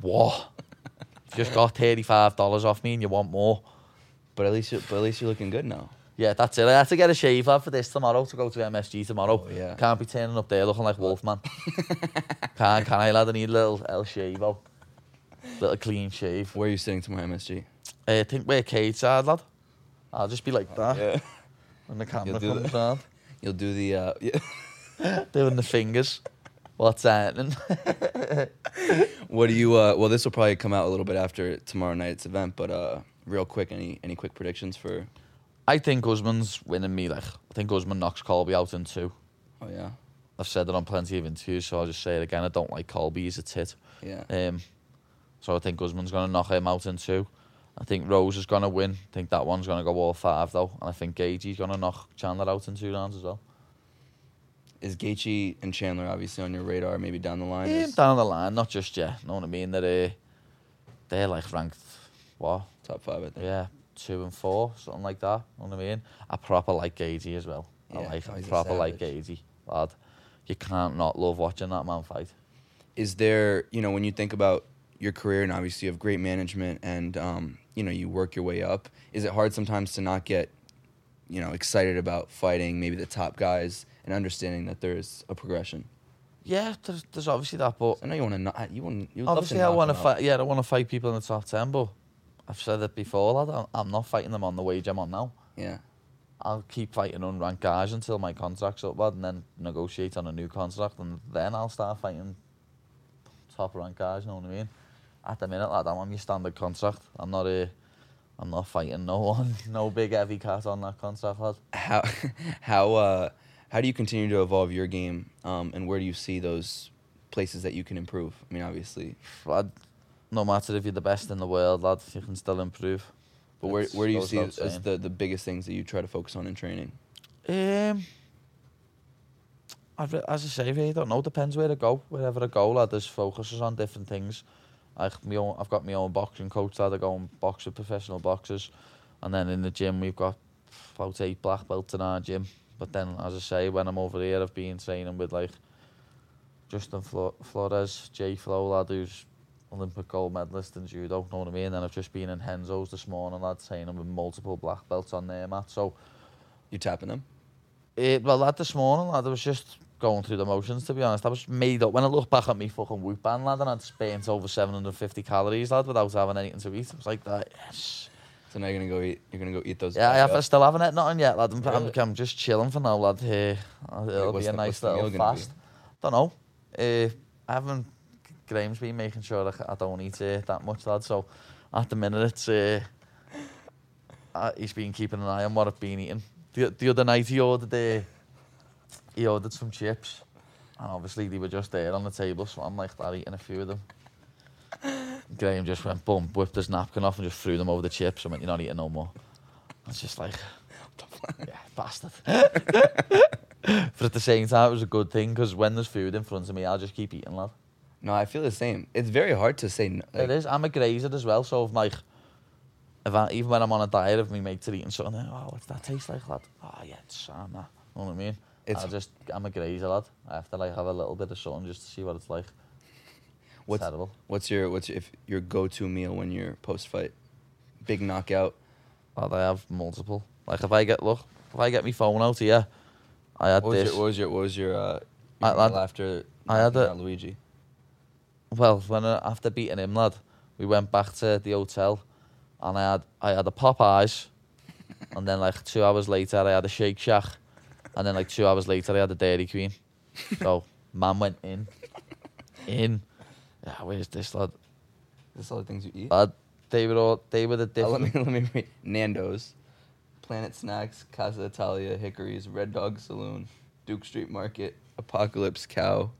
What? Just got thirty-five dollars off me, and you want more? But at least you, but at least you're looking good now. Yeah, that's it. I had to get a shave lad, for this tomorrow to go to MSG tomorrow. Oh, yeah. Can't be turning up there looking like Wolfman. can can I, lad? I need a little El Shavo. Little clean shave. Where are you sitting tomorrow, MSG? Uh, I think we're cage side, lad. I'll just be like that Yeah. when the camera do comes that. round. You'll do the. Uh, yeah. Doing the fingers. What's happening? What do you? Uh, well, this will probably come out a little bit after tomorrow night's event, but uh, real quick, any any quick predictions for? I think Usman's winning me. Like I think Usman knocks Colby out in two. Oh yeah, I've said that on plenty of interviews, so I'll just say it again. I don't like Colby. He's a tit. yeah. Um, so I think Usman's going to knock him out in two. I think Rose is going to win. I think that one's going to go all five though, and I think Gaethje's going to knock Chandler out in two rounds as well. Is Gaethje and Chandler obviously on your radar? Maybe down the line. Yeah, as down the line, not just yet. Know what I mean? They're uh, they're like ranked what? top five, I think. Yeah, two and four, something like that. You know what I mean? I proper like Gaethje as well. I like a proper like. Gaethje, lad. You can't not love watching that man fight. is there you know when you think about your career and obviously you have great management and um, you know you work your way up is it hard sometimes to not get you know excited about fighting maybe the top guys and understanding that there's a progression Yeah, there's, there's obviously that, but i know you want to not you want you obviously I want to fight. Yeah, I want to fight people in the top ten, but I've said it before, lad. I'm- I'm not fighting them on the wage I'm on now. yeah I'll keep fighting unranked guys until my contract's up, lad, and then negotiate on a new contract, and then I'll start fighting top ranked guys. You know what I mean? At the minute, lad, I'm on your standard contract. I'm not a, I'm not fighting no one, no big heavy cat on that contract, lad. how how uh how do you continue to evolve your game um, and where do you see those places that you can improve i mean obviously lad. No matter if you're the best in the world, lad, you can still improve. but where, That's- where do you see as saying. the, the biggest things that you try to focus on in training Um, I've, re- as I say, really don't know. It depends where I go. Wherever I go, lad, there's focuses on different things. Like my own, I've got my own boxing coach lad. I go and box with professional boxers, and then in the gym we've got about eight black belts in our gym. But then, as I say, when I'm over here, I've been training him with like Justin Flo- Flores, Jay Flo, lad, who's Olympic gold medalist in judo. Know what I mean? And I've just been in Renzo's this morning, lad, training with multiple black belts on there, Matt. So. you tapping them Eh, well, lad, this morning, lad, I was just going through the motions, to be honest. I was made up. When I look back at me fucking whoop band, lad, and I'd spent over 750 calories, lad, without having anything to eat. I was like, that, yes. So now you're gonna go eat. You're gonna go eat those. Yeah, yeah. If I still haven't had nothing yet, lad. I'm, really? I'm, I'm just chilling for now, lad. Here, uh, it'll Wait, be a the, nice little fast. Don't know. Uh, I haven't. Graham's been making sure I, I don't eat uh, that much, lad. So at the minute, it's. Uh, uh, he's been keeping an eye on what I've been eating. The, the other night he ordered uh, he ordered some chips, and obviously they were just there on the table. So I'm like, I'm eating a few of them. Graham just went boom, whipped his napkin off and just threw them over the chips. I went, you're not eating no more. It's just like, yeah, bastard. but at the same time, it was a good thing because when there's food in front of me, I'll just keep eating, lad. No, I feel the same. It's very hard to say. No, like, it is. I'm a grazer as well, so if like, if I, even when I'm on a diet, if my mates are eating something, oh, what's that taste like, lad? Oh yeah, it's Sam. You know what I mean? It's- I just, I'm a grazer, lad. I have to like have a little bit of something just to see what it's like. What's-. What's your what's your, if your go-to meal when you're post fight? Big knockout. Lad, I have multiple. Like if I get look, if I get my phone out here, I had What was this. your what was your what was your uh I- your lad, meal after I had knocking out Luigi? Well, when I, after beating him, lad, we went back to the hotel, and I had I had a Popeyes, and then like two hours later I had a Shake Shack, and then like two hours later I had a Dairy Queen. So man went in, in. Yeah, where's this lad? This all the things you eat. Lad, they were all they were the Uh, let different. me let me read. Nando's, Planet Snacks, Casa Italia, Hickory's, Red Dog Saloon, Duke Street Market, Apocalypse Cow,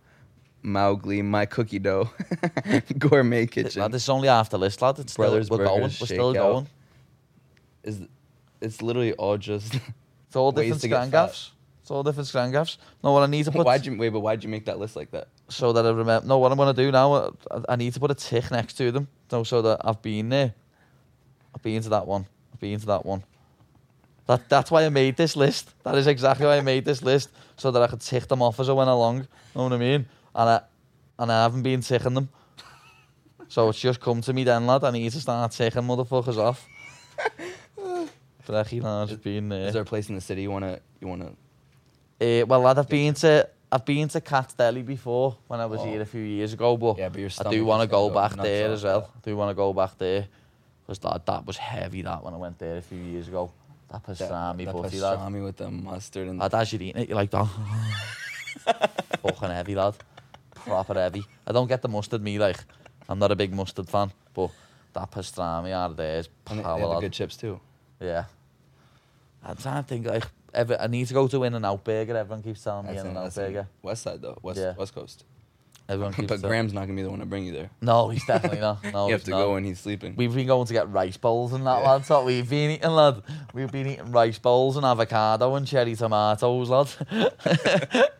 Mowgli, My Cookie Dough, Gourmet Kitchen. Lad, this is only half the list, lad. It's still, Brothers we're going. We're still Shakeout. going. is it's literally all just. It's all Ways different to get scran fat. gaffs. It's all different scran gaffs. No, what I need to put why'd you wait? But why'd you make that list like that? So that I remember. No, what I'm going to do now, uh, I, I need to put a tick next to them, so, so that I've been there. I've been to that one. I've been to that one. That that's why I made this list. That is exactly why I made this list, so that I could tick them off as I went along. Know what I mean? And I and I haven't been ticking them. So it's just come to me then, lad. I need to start ticking motherfuckers off. Brechy, lad, has been there. Is there a place in the city you wanna you wanna? Uh, well, lad, I've been to I've been to Katz's Deli before when I was Oh. here a few years ago, but Yeah, but I do want to go go back there as well. I do want to go back there because that that was heavy. That when I went there a few years ago, that pastrami that butty, lad. pastrami with the mustard and. Lad, as you're eating it, you're like that. Fucking heavy, lad. Proper heavy. I don't get the mustard, me like. I'm not a big mustard fan, but that pastrami out of there is and they- they have the good chips too. Yeah. I'm trying to think like every, I need to go to In and Out Burger. Everyone keeps telling me In and Out Burger. West Side though, West Yeah. West Coast. Everyone keeps but telling- Graham's not gonna be the one to bring you there. No, he's definitely not. No, you have he's to not. go when he's sleeping. We've been going to get rice bowls and that, lad. So we've been eating, lad. We've been eating rice bowls and avocado and cherry tomatoes, lad.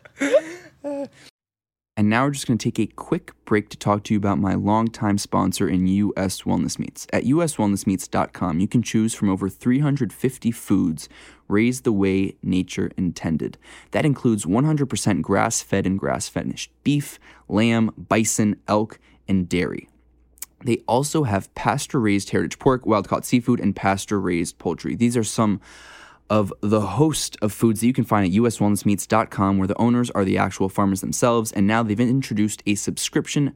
Now we're just going to take a quick break to talk to you about my longtime sponsor in US Wellness Meats. At uswellnessmeats.com, you can choose from over 350 foods raised the way nature intended. That includes 100% grass fed and grass finished beef, lamb, bison, elk, and dairy. They also have pasture raised heritage pork, wild caught seafood, and pasture raised poultry. These are some of the host of foods that you can find at uswellnessmeats.com, where the owners are the actual farmers themselves. And now they've introduced a subscription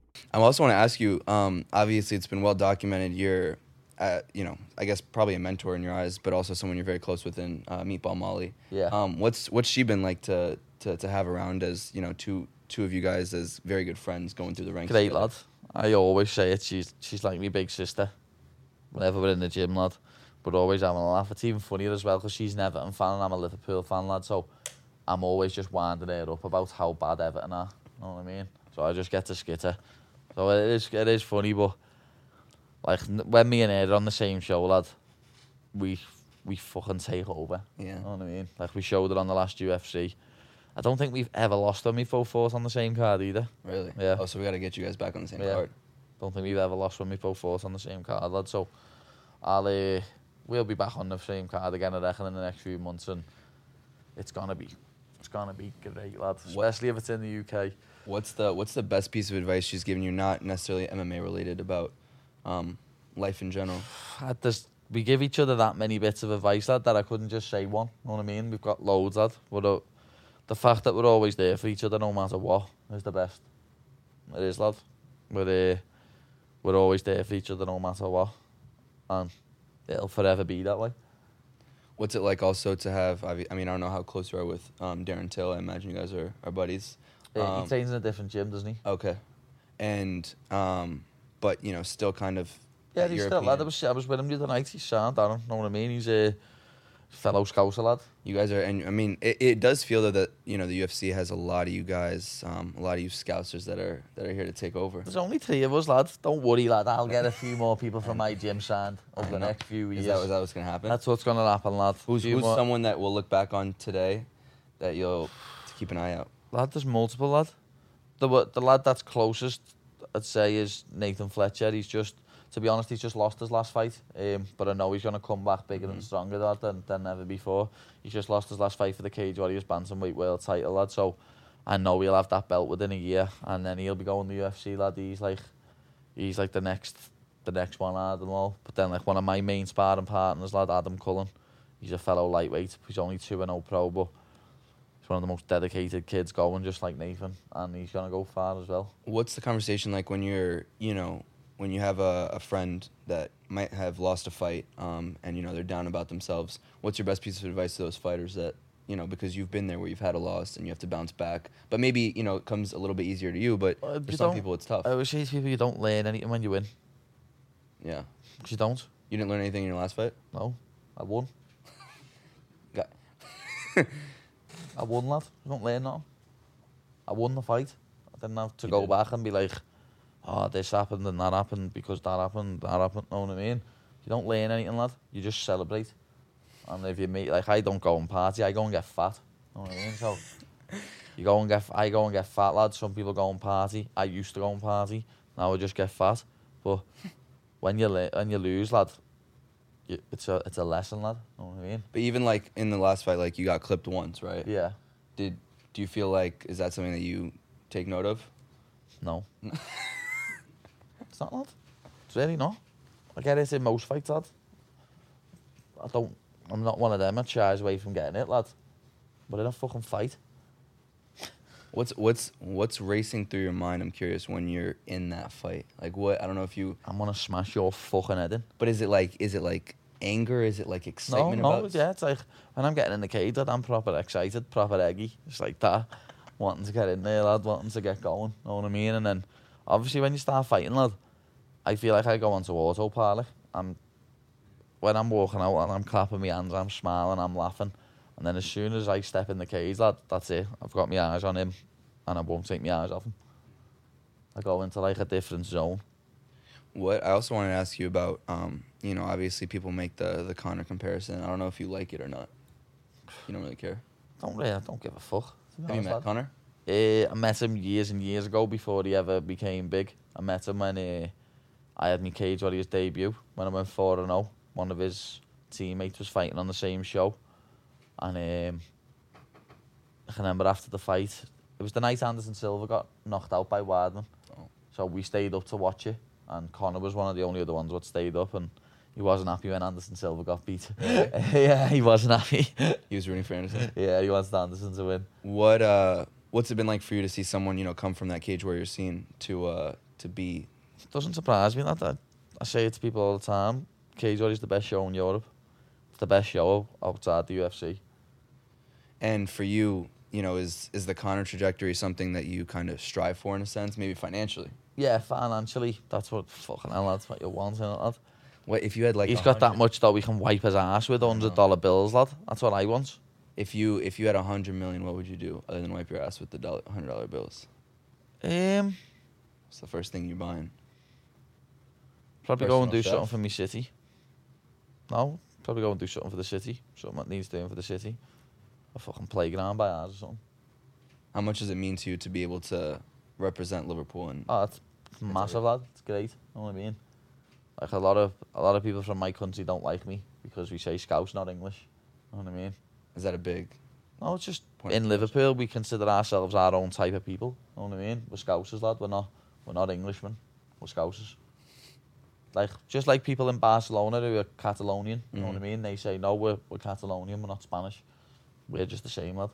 I also want to ask you. Um, obviously, it's been well documented. You're, uh, you know, I guess probably a mentor in your eyes, but also someone you're very close with in uh, Meatball Molly. Yeah. Um, what's what's she been like to, to to have around as you know two two of you guys as very good friends going through the ranks. Great together? lad. I always say it. She's she's like my big sister. Whenever we're in the gym, lad, but always having a laugh. It's even funnier as well because she's an Everton fan and I'm a Liverpool fan, lad. So I'm always just winding her up about how bad Everton are. You know what I mean? So I just get to skitter. So it is it is funny, but like when me and Ed are on the same show, lad, we we fucking take over. Yeah. You know what I mean? Like we showed it on the last UFC. I don't think we've ever lost when we fought fought on the same card either. Really? Yeah. Oh, so we got to get you guys back on the same Yeah. card. Don't think we've ever lost when we both fought on the same card, lad. So I'll uh, we'll be back on the same card again, I reckon, in the next few months, and it's gonna be it's gonna be great, lad. Especially if it's in the UK. What's the What's the best piece of advice she's given you, not necessarily MMA related, about um, life in general? I just, we give each other that many bits of advice, lad, that I couldn't just say one. You know what I mean? We've got loads, lad. But uh, the fact that we're always there for each other, no matter what, is the best. It is, lad. We're uh, we're always there for each other, no matter what, and it'll forever be that way. What's it like also to have? I mean, I don't know how close you are with um, Darren Till. I imagine you guys are, are buddies. Uh, Um, he trains in a different gym, doesn't he? Okay, and um, but you know, still kind of. Yeah, he's your still lad. I was, I was with him the other night. He's sound, I don't know what I mean. He's a fellow scouser lad. You guys are, and I mean, it, it does feel though that you know the UFC has a lot of you guys, um, a lot of you scousers that are that are here to take over. There's only three of us, lads. Don't worry, lad. I'll get a few more people from my gym signed over the next few years. Is that, is that what's gonna happen? That's what's gonna happen, lad. who's who's more- someone that we'll look back on today that you'll to keep an eye out. Lad, there's multiple, lad. The the lad that's closest, I'd say, is Nathan Fletcher. He's just, to be honest, he's just lost his last fight. Um, but I know he's going to come back bigger and Mhm. stronger lad, than, than ever before. He's just lost his last fight for the Cage Warriors Bantamweight World title, lad. So I know he'll have that belt within a year. And then he'll be going to UFC, lad. He's like, he's like the next, the next one out of them all. But then, like, one of my main sparring partners, lad, Adam Cullen. He's a fellow lightweight. He's only 2 and 0 pro, but he's one of the most dedicated kids going, just like Nathan, and he's gonna go far as well. What's the conversation like when you're, you know, when you have a, a friend that might have lost a fight, um, and you know they're down about themselves? What's your best piece of advice to those fighters that you know because you've been there where you've had a loss and you have to bounce back, but maybe you know it comes a little bit easier to you, but Uh, for you some people it's tough. I say to people, you don't learn anything when you win. Yeah. Because you don't. you didn't learn anything in your last fight. No, I won. Got- I won, lad. You don't learn nothing. I won the fight. I didn't have to You go did. back and be like, oh, this happened and that happened because that happened, that happened. Know what I mean? You don't learn anything, lad. You just celebrate. And if you meet, like, I don't go and party. I go and get fat. Know what I mean? So you go and get, I go and get fat, lad. Some people go and party. I used to go and party. Now I just get fat. But when you when you lose, lad, it's a it's a lesson, lad. You Know what I mean? But even like in the last fight, like you got clipped once, right? Yeah. Did do you feel like is that something that you take note of? No. it's not, lad. It's really not. I get it in most fights, lad. I don't. I'm not one of them that shies away from getting it, lad. But in a fucking fight, What's what's what's racing through your mind? I'm curious when you're in that fight. Like what? I don't know if you. I'm gonna smash your fucking head in. But is it like is it like anger? Is it like excitement no, about? yeah, it's like when I'm getting in the cage, lad, I'm proper excited, proper eggy. It's like that. wanting to get in there, lad, wanting to get going. You know what I mean? And then obviously when you start fighting, lad, I feel like I go onto autopilot. I'm when I'm walking out and I'm clapping my hands, I'm smiling, I'm laughing. And then as soon as I step in the cage, lad, that's it. I've got my eyes on him and I won't take my eyes off him. I go into like a different zone. What I also wanted to ask you about, um, you know, obviously people make the the Conor comparison. I don't know if you like it or not. You don't really care. Don't really, I don't give a fuck. Have you met lad. Conor? Uh, I met him years and years ago before he ever became big. I met him when uh, I had my Cage Warriors debut when I went 4 and 0. One of his teammates was fighting on the same show. And um, I can remember after the fight, it was the night Anderson Silva got knocked out by Weidman. Oh. So we stayed up to watch it. And Conor was one of the only other ones that stayed up. And he wasn't happy when Anderson Silva got beat. yeah, he wasn't happy. He was rooting for Anderson. yeah, he wants Anderson to win. What uh, what's it been like for you to see someone you know come from that Cage Warrior scene to uh to be? doesn't surprise me that, that I say it to people all the time. Cage Warriors is the best show in Europe. It's the best show outside the UFC. And for you, you know, is is the Conor trajectory something that you kind of strive for in a sense, maybe financially? Yeah, financially, that's what fucking hell, that's what you want, innit, lad? What if you had like? He's got that much that we can wipe his ass with hundred dollar bills, lad. That's what I want. If you if you had a hundred million, what would you do other than wipe your ass with the dollar, hundred dollar bills? Um, It's the first thing you're buying. probably go and do something for me city. No, probably go and do something for the city. Something that needs doing for the city. A fucking playground by ours or something. How much does it mean to you to be able to represent Liverpool and Oh, it's massive, lad. It's great. Know what I mean? Like a lot of a lot of people from my country don't like me because we say Scouse, not English. You Know what I mean? is that a big? No, it's just Point in Liverpool we consider ourselves our own type of people. You Know what I mean? We're Scousers, lad. We're not we're not Englishmen. We're Scousers. Like just like people in Barcelona who are Catalonian. You know what I Mhm. mean? They say no, we're we're Catalonian. We're not Spanish. We're just the same, lad.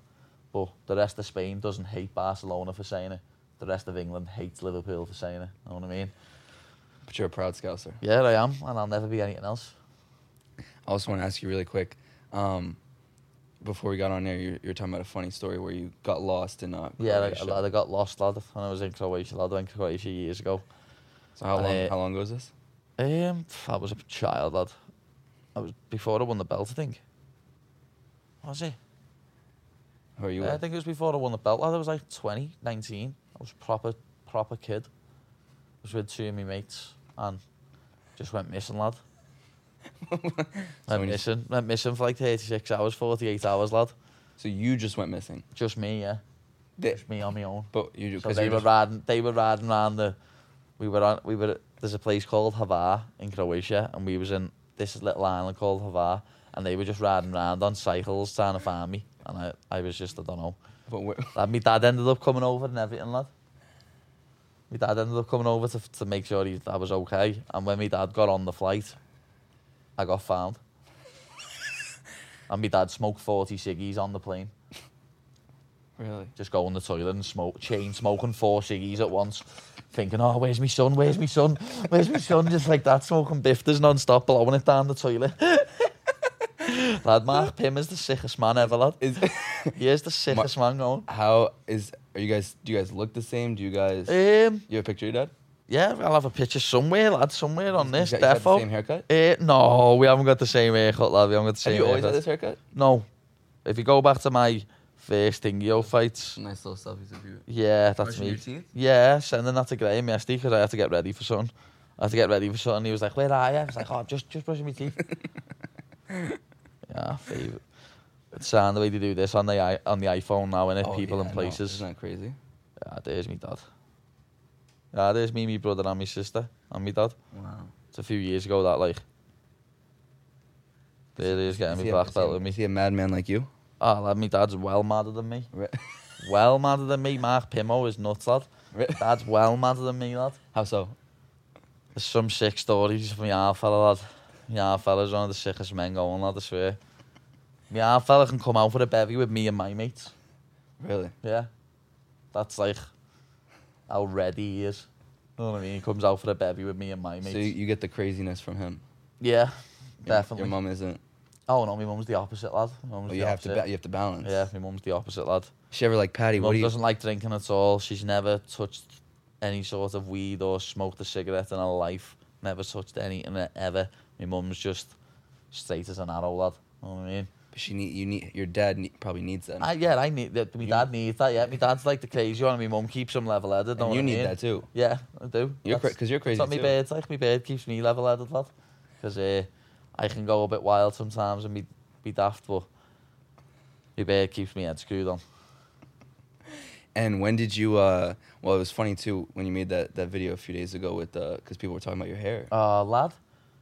But the rest of Spain doesn't hate Barcelona for saying it. The rest of England hates Liverpool for saying it. You Know what I mean? But you're a proud Scouser. Yeah, I am, and I'll never be anything else. I also want to ask you really quick. Um, before we got on there, you, you were talking about a funny story where you got lost in uh, Yeah, like, Croatia. lad, I got lost, lad, when I was in Croatia, lad. I went to Croatia years ago. So how long? Uh, how long ago was this? Um, I was a child, lad. I was before I won the belt, I think. Was it? Who are you? Yeah, I think it was before I won the belt, lad. I was like 20, 19. I was proper, proper kid. I was with two of my mates and just went missing, lad. Went missing. Went missing for like 36 hours, 48 hours, lad. So you just went missing. Just me, yeah. They- Just me on my own. but you So because they you were just, riding. They were riding around the. We were on. We were. There's a place called Hvar in Croatia, and we was in this little island called Hvar, and they were just riding around on cycles trying to find me, and I, I was just, I don't know. but where, Lad, my dad ended up coming over and everything, lad. My dad ended up coming over to to make sure he, I was okay, and when my dad got on the flight, I got found. and my dad smoked 40 ciggies on the plane. really? just go in the toilet and smoke, chain smoking four ciggies at once, thinking, oh, where's my son? Where's my son? Where's my son? Just like that, smoking bifters non-stop, blowing it down the toilet. lad, Mark Pym is the sickest man ever, lad. Is He is the sickest man going. how is are you guys? Do you guys look the same? Do you guys? Um, you have a picture of your dad? yeah, I'll have a picture somewhere, lad, somewhere on this, You got, you got the defo. same haircut? Uh, no, we haven't got the same haircut, lad. We haven't got the same. Have you always haircut. had this haircut? No. If you go back to my first Thingio fights, Nice little selfies of you. yeah, that's Brushing me. your teeth? Yeah, sending that to Graham yesterday because I had to get ready for something. I had to get ready for something. He was like, "Where are you?" I was like, "Oh, just just brushing my teeth." yeah, favourite. It's sad the way they do this on the i on the iPhone now, innit? Oh, People yeah, and know. places. Isn't that crazy? Yeah, there's me dad. Yeah, there's me, me brother, and my sister, and me dad. Wow. It's a few years ago that like. There he is getting Is me he a- black is he a- belt with me. Is he a madman like you? Oh, lad, me dad's well madder than me. Re- Well madder than me. Mark Pimo is nuts, lad. re- Dad's well madder than me, lad. How so? There's some sick stories from my half fella, lad. Half fella's one of the sickest men going, lad, I swear. Half fella can come out for a bevy with me and my mates. Really? Yeah. That's like how ready he is. You know what I mean? He comes out for a bevy with me and my mates. So you, get the craziness from him. yeah, definitely. Your mom isn't. Oh no, my mum's the opposite, lad. My mum's the you have to opposite. ba- you have to balance. Yeah, my mum's the opposite, lad. She ever like Paddy? What mum you? doesn't like drinking at all. She's never touched any sort of weed or smoked a cigarette in her life. Never touched anything ever. My mum's just straight as an arrow, lad. You know what I mean? But She need you need your dad need, probably needs that. I, yeah, I need that. My dad needs that. Yeah, my dad's like the crazy one. and My mum keeps him level headed. you I need mean? that too. Yeah, I do. You're because you're crazy That's what my bird's like. My bird keeps me level headed, lad. Because uh, I can go a bit wild sometimes and be, be daft, but my bird keeps me head screwed on. And when did you? uh Well, it was funny too when you made that that video a few days ago with because people were talking about your hair. Uh, lad,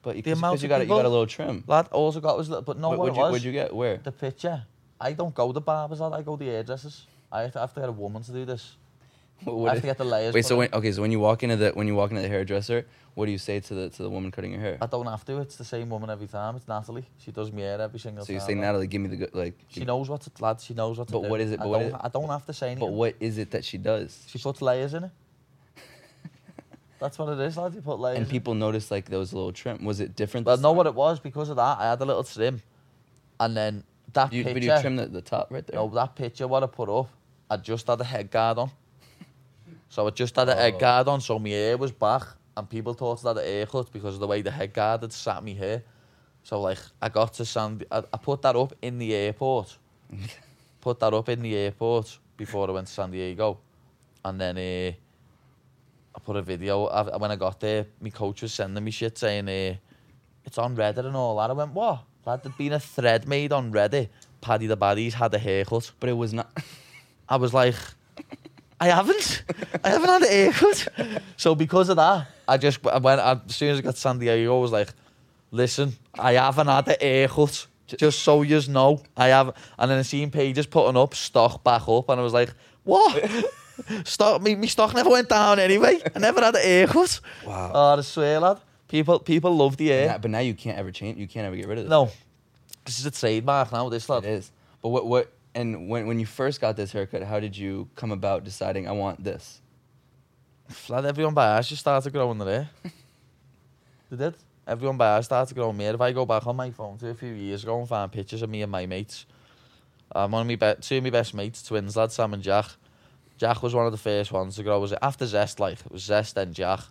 But you, the amount you got it- you got a little trim. lad, also got was little, but no, What- what what'd you, was, what'd you get? Where? the picture. I don't go to barbers, lad. I go to hairdressers. I have to, I have to get a woman to do this. What- I have to get the layers. Wait, so when okay, so when you walk into the when you walk into the hairdresser, what do you say to the to the woman cutting your hair? I don't have to. It's the same woman every time. It's Natalie. She does my hair every single time. So you say. Natalie, give me the good like. She knows what to, lad. She knows what to But do. what is it- I but what don't, is- I don't have to say anything. But what is it that she does? She puts layers in it. That's what it is, lad. You put layers. And in. people noticed like there was a little trim. Was it different? Well, know what it was because of that. I had a little trim, and then that You, picture. but you trim the, the top right there. no, that picture what I put up, I just had a head guard on. So I just had a head Oh. guard on, so my hair was back, and people thought that a haircut because of the way the head guard had sat me hair. So like, I got to Sandy. I, I put that up in the airport. put that up in the airport before I went to San Diego, and then uh, I put a video. I, when I got there, my coach was sending me shit saying, uh, "It's on Reddit and all that." I went, "What?" Lad, there'd been a thread made on Reddit. Paddy the Baddies had a haircut. But it was not. I was like, I haven't. I haven't had a haircut. So because of that, I just I went as soon as I got to San Diego, I was like, listen, I haven't had a haircut. Just so you know, I have. And then I seen pages putting up stock back up, and I was like, what? stock me, me stock never went down anyway. I never had a haircut. Wow. Oh, I swear, lad. People, people love the hair. Now- but now you can't ever change. You can't ever get rid of this. No, this is a trademark now. This it lad. is. But what what and when when you first got this haircut, how did you come about deciding I want this? Lad, everyone by ours just started growing their hair. they did. Everyone by ours started growing hair. If I go back on my phone to a few years ago and find pictures of me and my mates, um, one of my be- two of my best mates, twins, lad, Sam and Jack. Jack was one of the first ones to grow. Was it after Zest? Like it was Zest then Jack,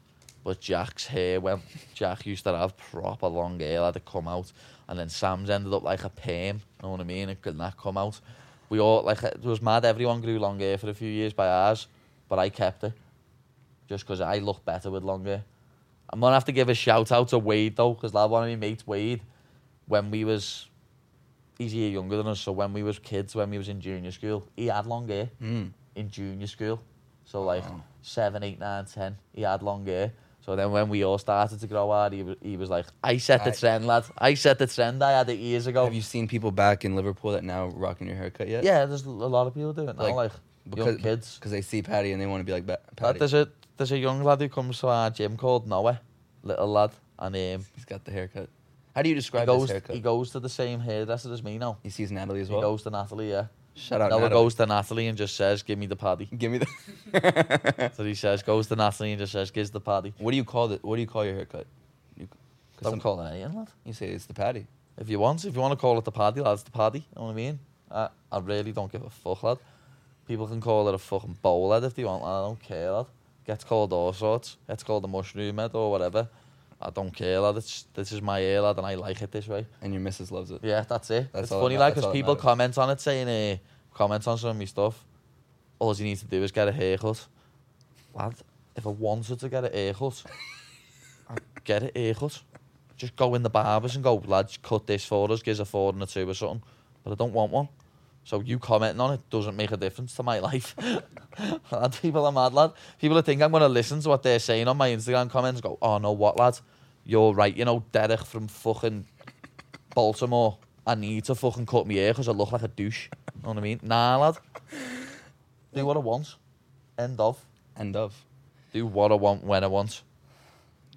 but Jack's hair went. Jack used to have proper long hair, had to come out, and then Sam's ended up like a perm. You know what I mean? It could not come out. We all like it was mad. Everyone grew long hair for a few years by ours, but I kept it just because I look better with long hair. I'm gonna have to give a shout out to Wade though, because like one of my mates, Wade, when we was, he's a year younger than us, so when we was kids, when we was in junior school, he had long hair Mm. In junior school. So like Wow. seven, eight, nine, ten, he had long hair. So then when we all started to grow out, he was, he was like, I set the trend, lad. I set the trend. I had it years ago. Have you seen people back in Liverpool that now rocking your haircut yet? yeah, there's a lot of people doing it now, Like, like, because young kids. because they see Paddy and they want to be like Paddy. there's a there's a young lad who comes to our gym called Noah, little lad, and um, He's got the haircut. How do you he describe his haircut? he goes to the same hairdresser as me now. He sees Natalie as well? He goes to Natalie, yeah. Shout out Natalie. goes to Natalie and just says, "Give me the paddy." Give me the. So he says, goes to Natalie and just says, "Gives the paddy." what do you call it? What do you call your haircut? You, 'cause Don't some- call it anything, lad. you say it's the Paddy. If you want, if you want to call it the paddy, lad, it's the paddy. You know what I mean? I, I really don't give a fuck, lad. People can call it a fucking bowl head if they want, lad. I don't care, lad. Gets called all sorts. Gets called a mushroom head or whatever. I don't care, lad. It's, this is my hair, lad, and I like it this way. And your missus loves it. Yeah, that's it. That's it's funny, that- like, because people comment on it saying, uh, comment on some of my stuff. All you need to do is get a haircut. Lad, if I wanted to get a haircut, I'd get a haircut. Just go in the barbers and go, lads, cut this for us, give us a four and a two or something. But I don't want one. So you commenting on it doesn't make a difference to my life. lad, people are mad, lad. People think I'm going to listen to what they're saying on my Instagram comments go, oh, no, what, lad? You're right, you know, Derek from fucking Baltimore. I need to fucking cut my hair because I look like a douche. You know what I mean? Nah, lad. Do what I want. End of. End of. Do what I want when I want.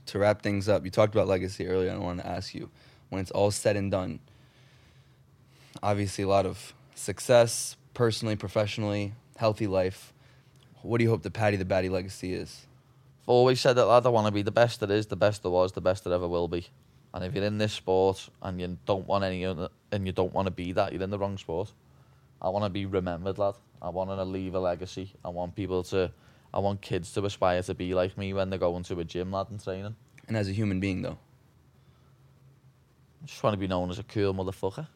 To wrap things up, you talked about legacy earlier. I want to ask you, when it's all said and done, obviously a lot of success, personally, professionally, healthy life. What do you hope the Paddy the Baddy legacy is? I've always said that, lad. I want to be the best there is, the best there was, the best there ever will be. And if you're in this sport and you don't want any other, and you don't want to be that, you're in the wrong sport. I want to be remembered, lad. I want to leave a legacy. I want people to, I want kids to aspire to be like me when they go into a gym, lad, and training. And as a human being, though. I just want to be known as a cool motherfucker.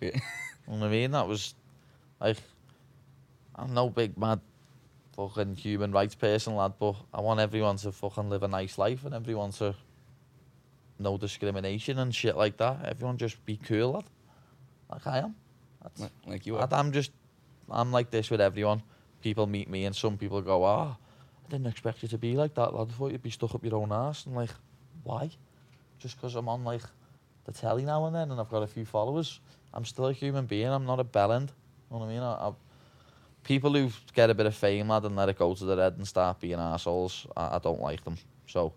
You know what I mean? That was like I'm no big mad fucking human rights person, lad, but I want everyone to fucking live a nice life and everyone to no discrimination and shit like that. Everyone just be cool, lad. Like I am. That's, Like- like you are. I'm just I'm like this with everyone. People meet me and some people go, Ah, I didn't expect you to be like that, lad. I thought you'd be stuck up your own ass. And like, why? Just because I'm on like the telly now and then and I've got a few followers. I'm still a human being. I'm not a bellend. You know what I mean? I, I, people who get a bit of fame, lad, and let it go to their head and start being assholes, I, I don't like them. So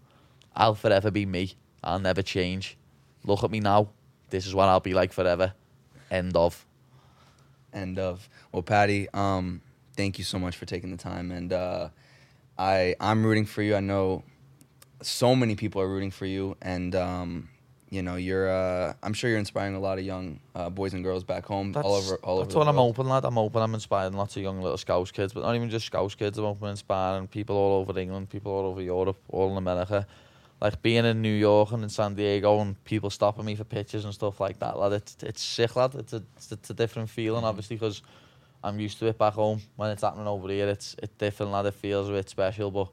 I'll forever be me. I'll never change. Look at me now. This is what I'll be like forever. End of. End of. Well, Paddy, um, thank you so much for taking the time, and uh, I I'm rooting for you. I know so many people are rooting for you, and um, you know you're. Uh, I'm sure you're inspiring a lot of young uh, boys and girls back home, all over all that's over. what the I'm hoping, lad. I'm hoping I'm inspiring lots of young little Scouse kids, but not even just Scouse kids. I'm hoping inspiring people all over England, people all over Europe, all in America. Like being in New York and in San Diego and people stopping me for pictures and stuff like that, lad. It's it's sick, lad. It's a it's, it's a different feeling, obviously, because I'm used to it back home. When it's happening over here, it's it's different, lad. It feels a bit special, but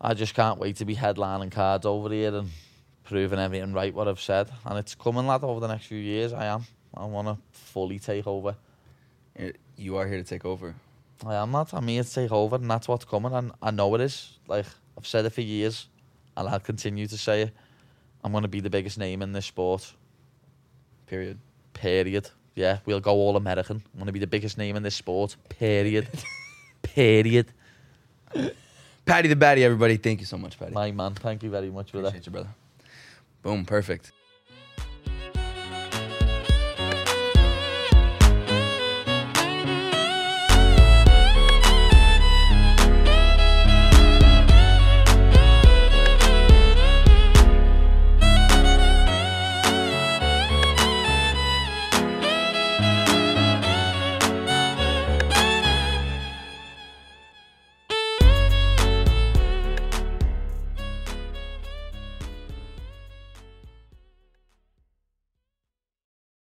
I just can't wait to be headlining cards over here and proving everything right what I've said. And it's coming, lad, over the next few years. I am. I want to fully take over. You're- here to take over. I am, lad. I'm here to take over, and that's what's coming. And I know it is. Like, I've said it for years, and I'll continue to say it. I'm going to be the biggest name in this sport. Period. Period. Yeah, we'll go all American. I'm going to be the biggest name in this sport. Period. Period. Paddy the Baddy, everybody. Thank you so much, Paddy. My man, thank you very much for that. Appreciate you, brother. Boom. Perfect.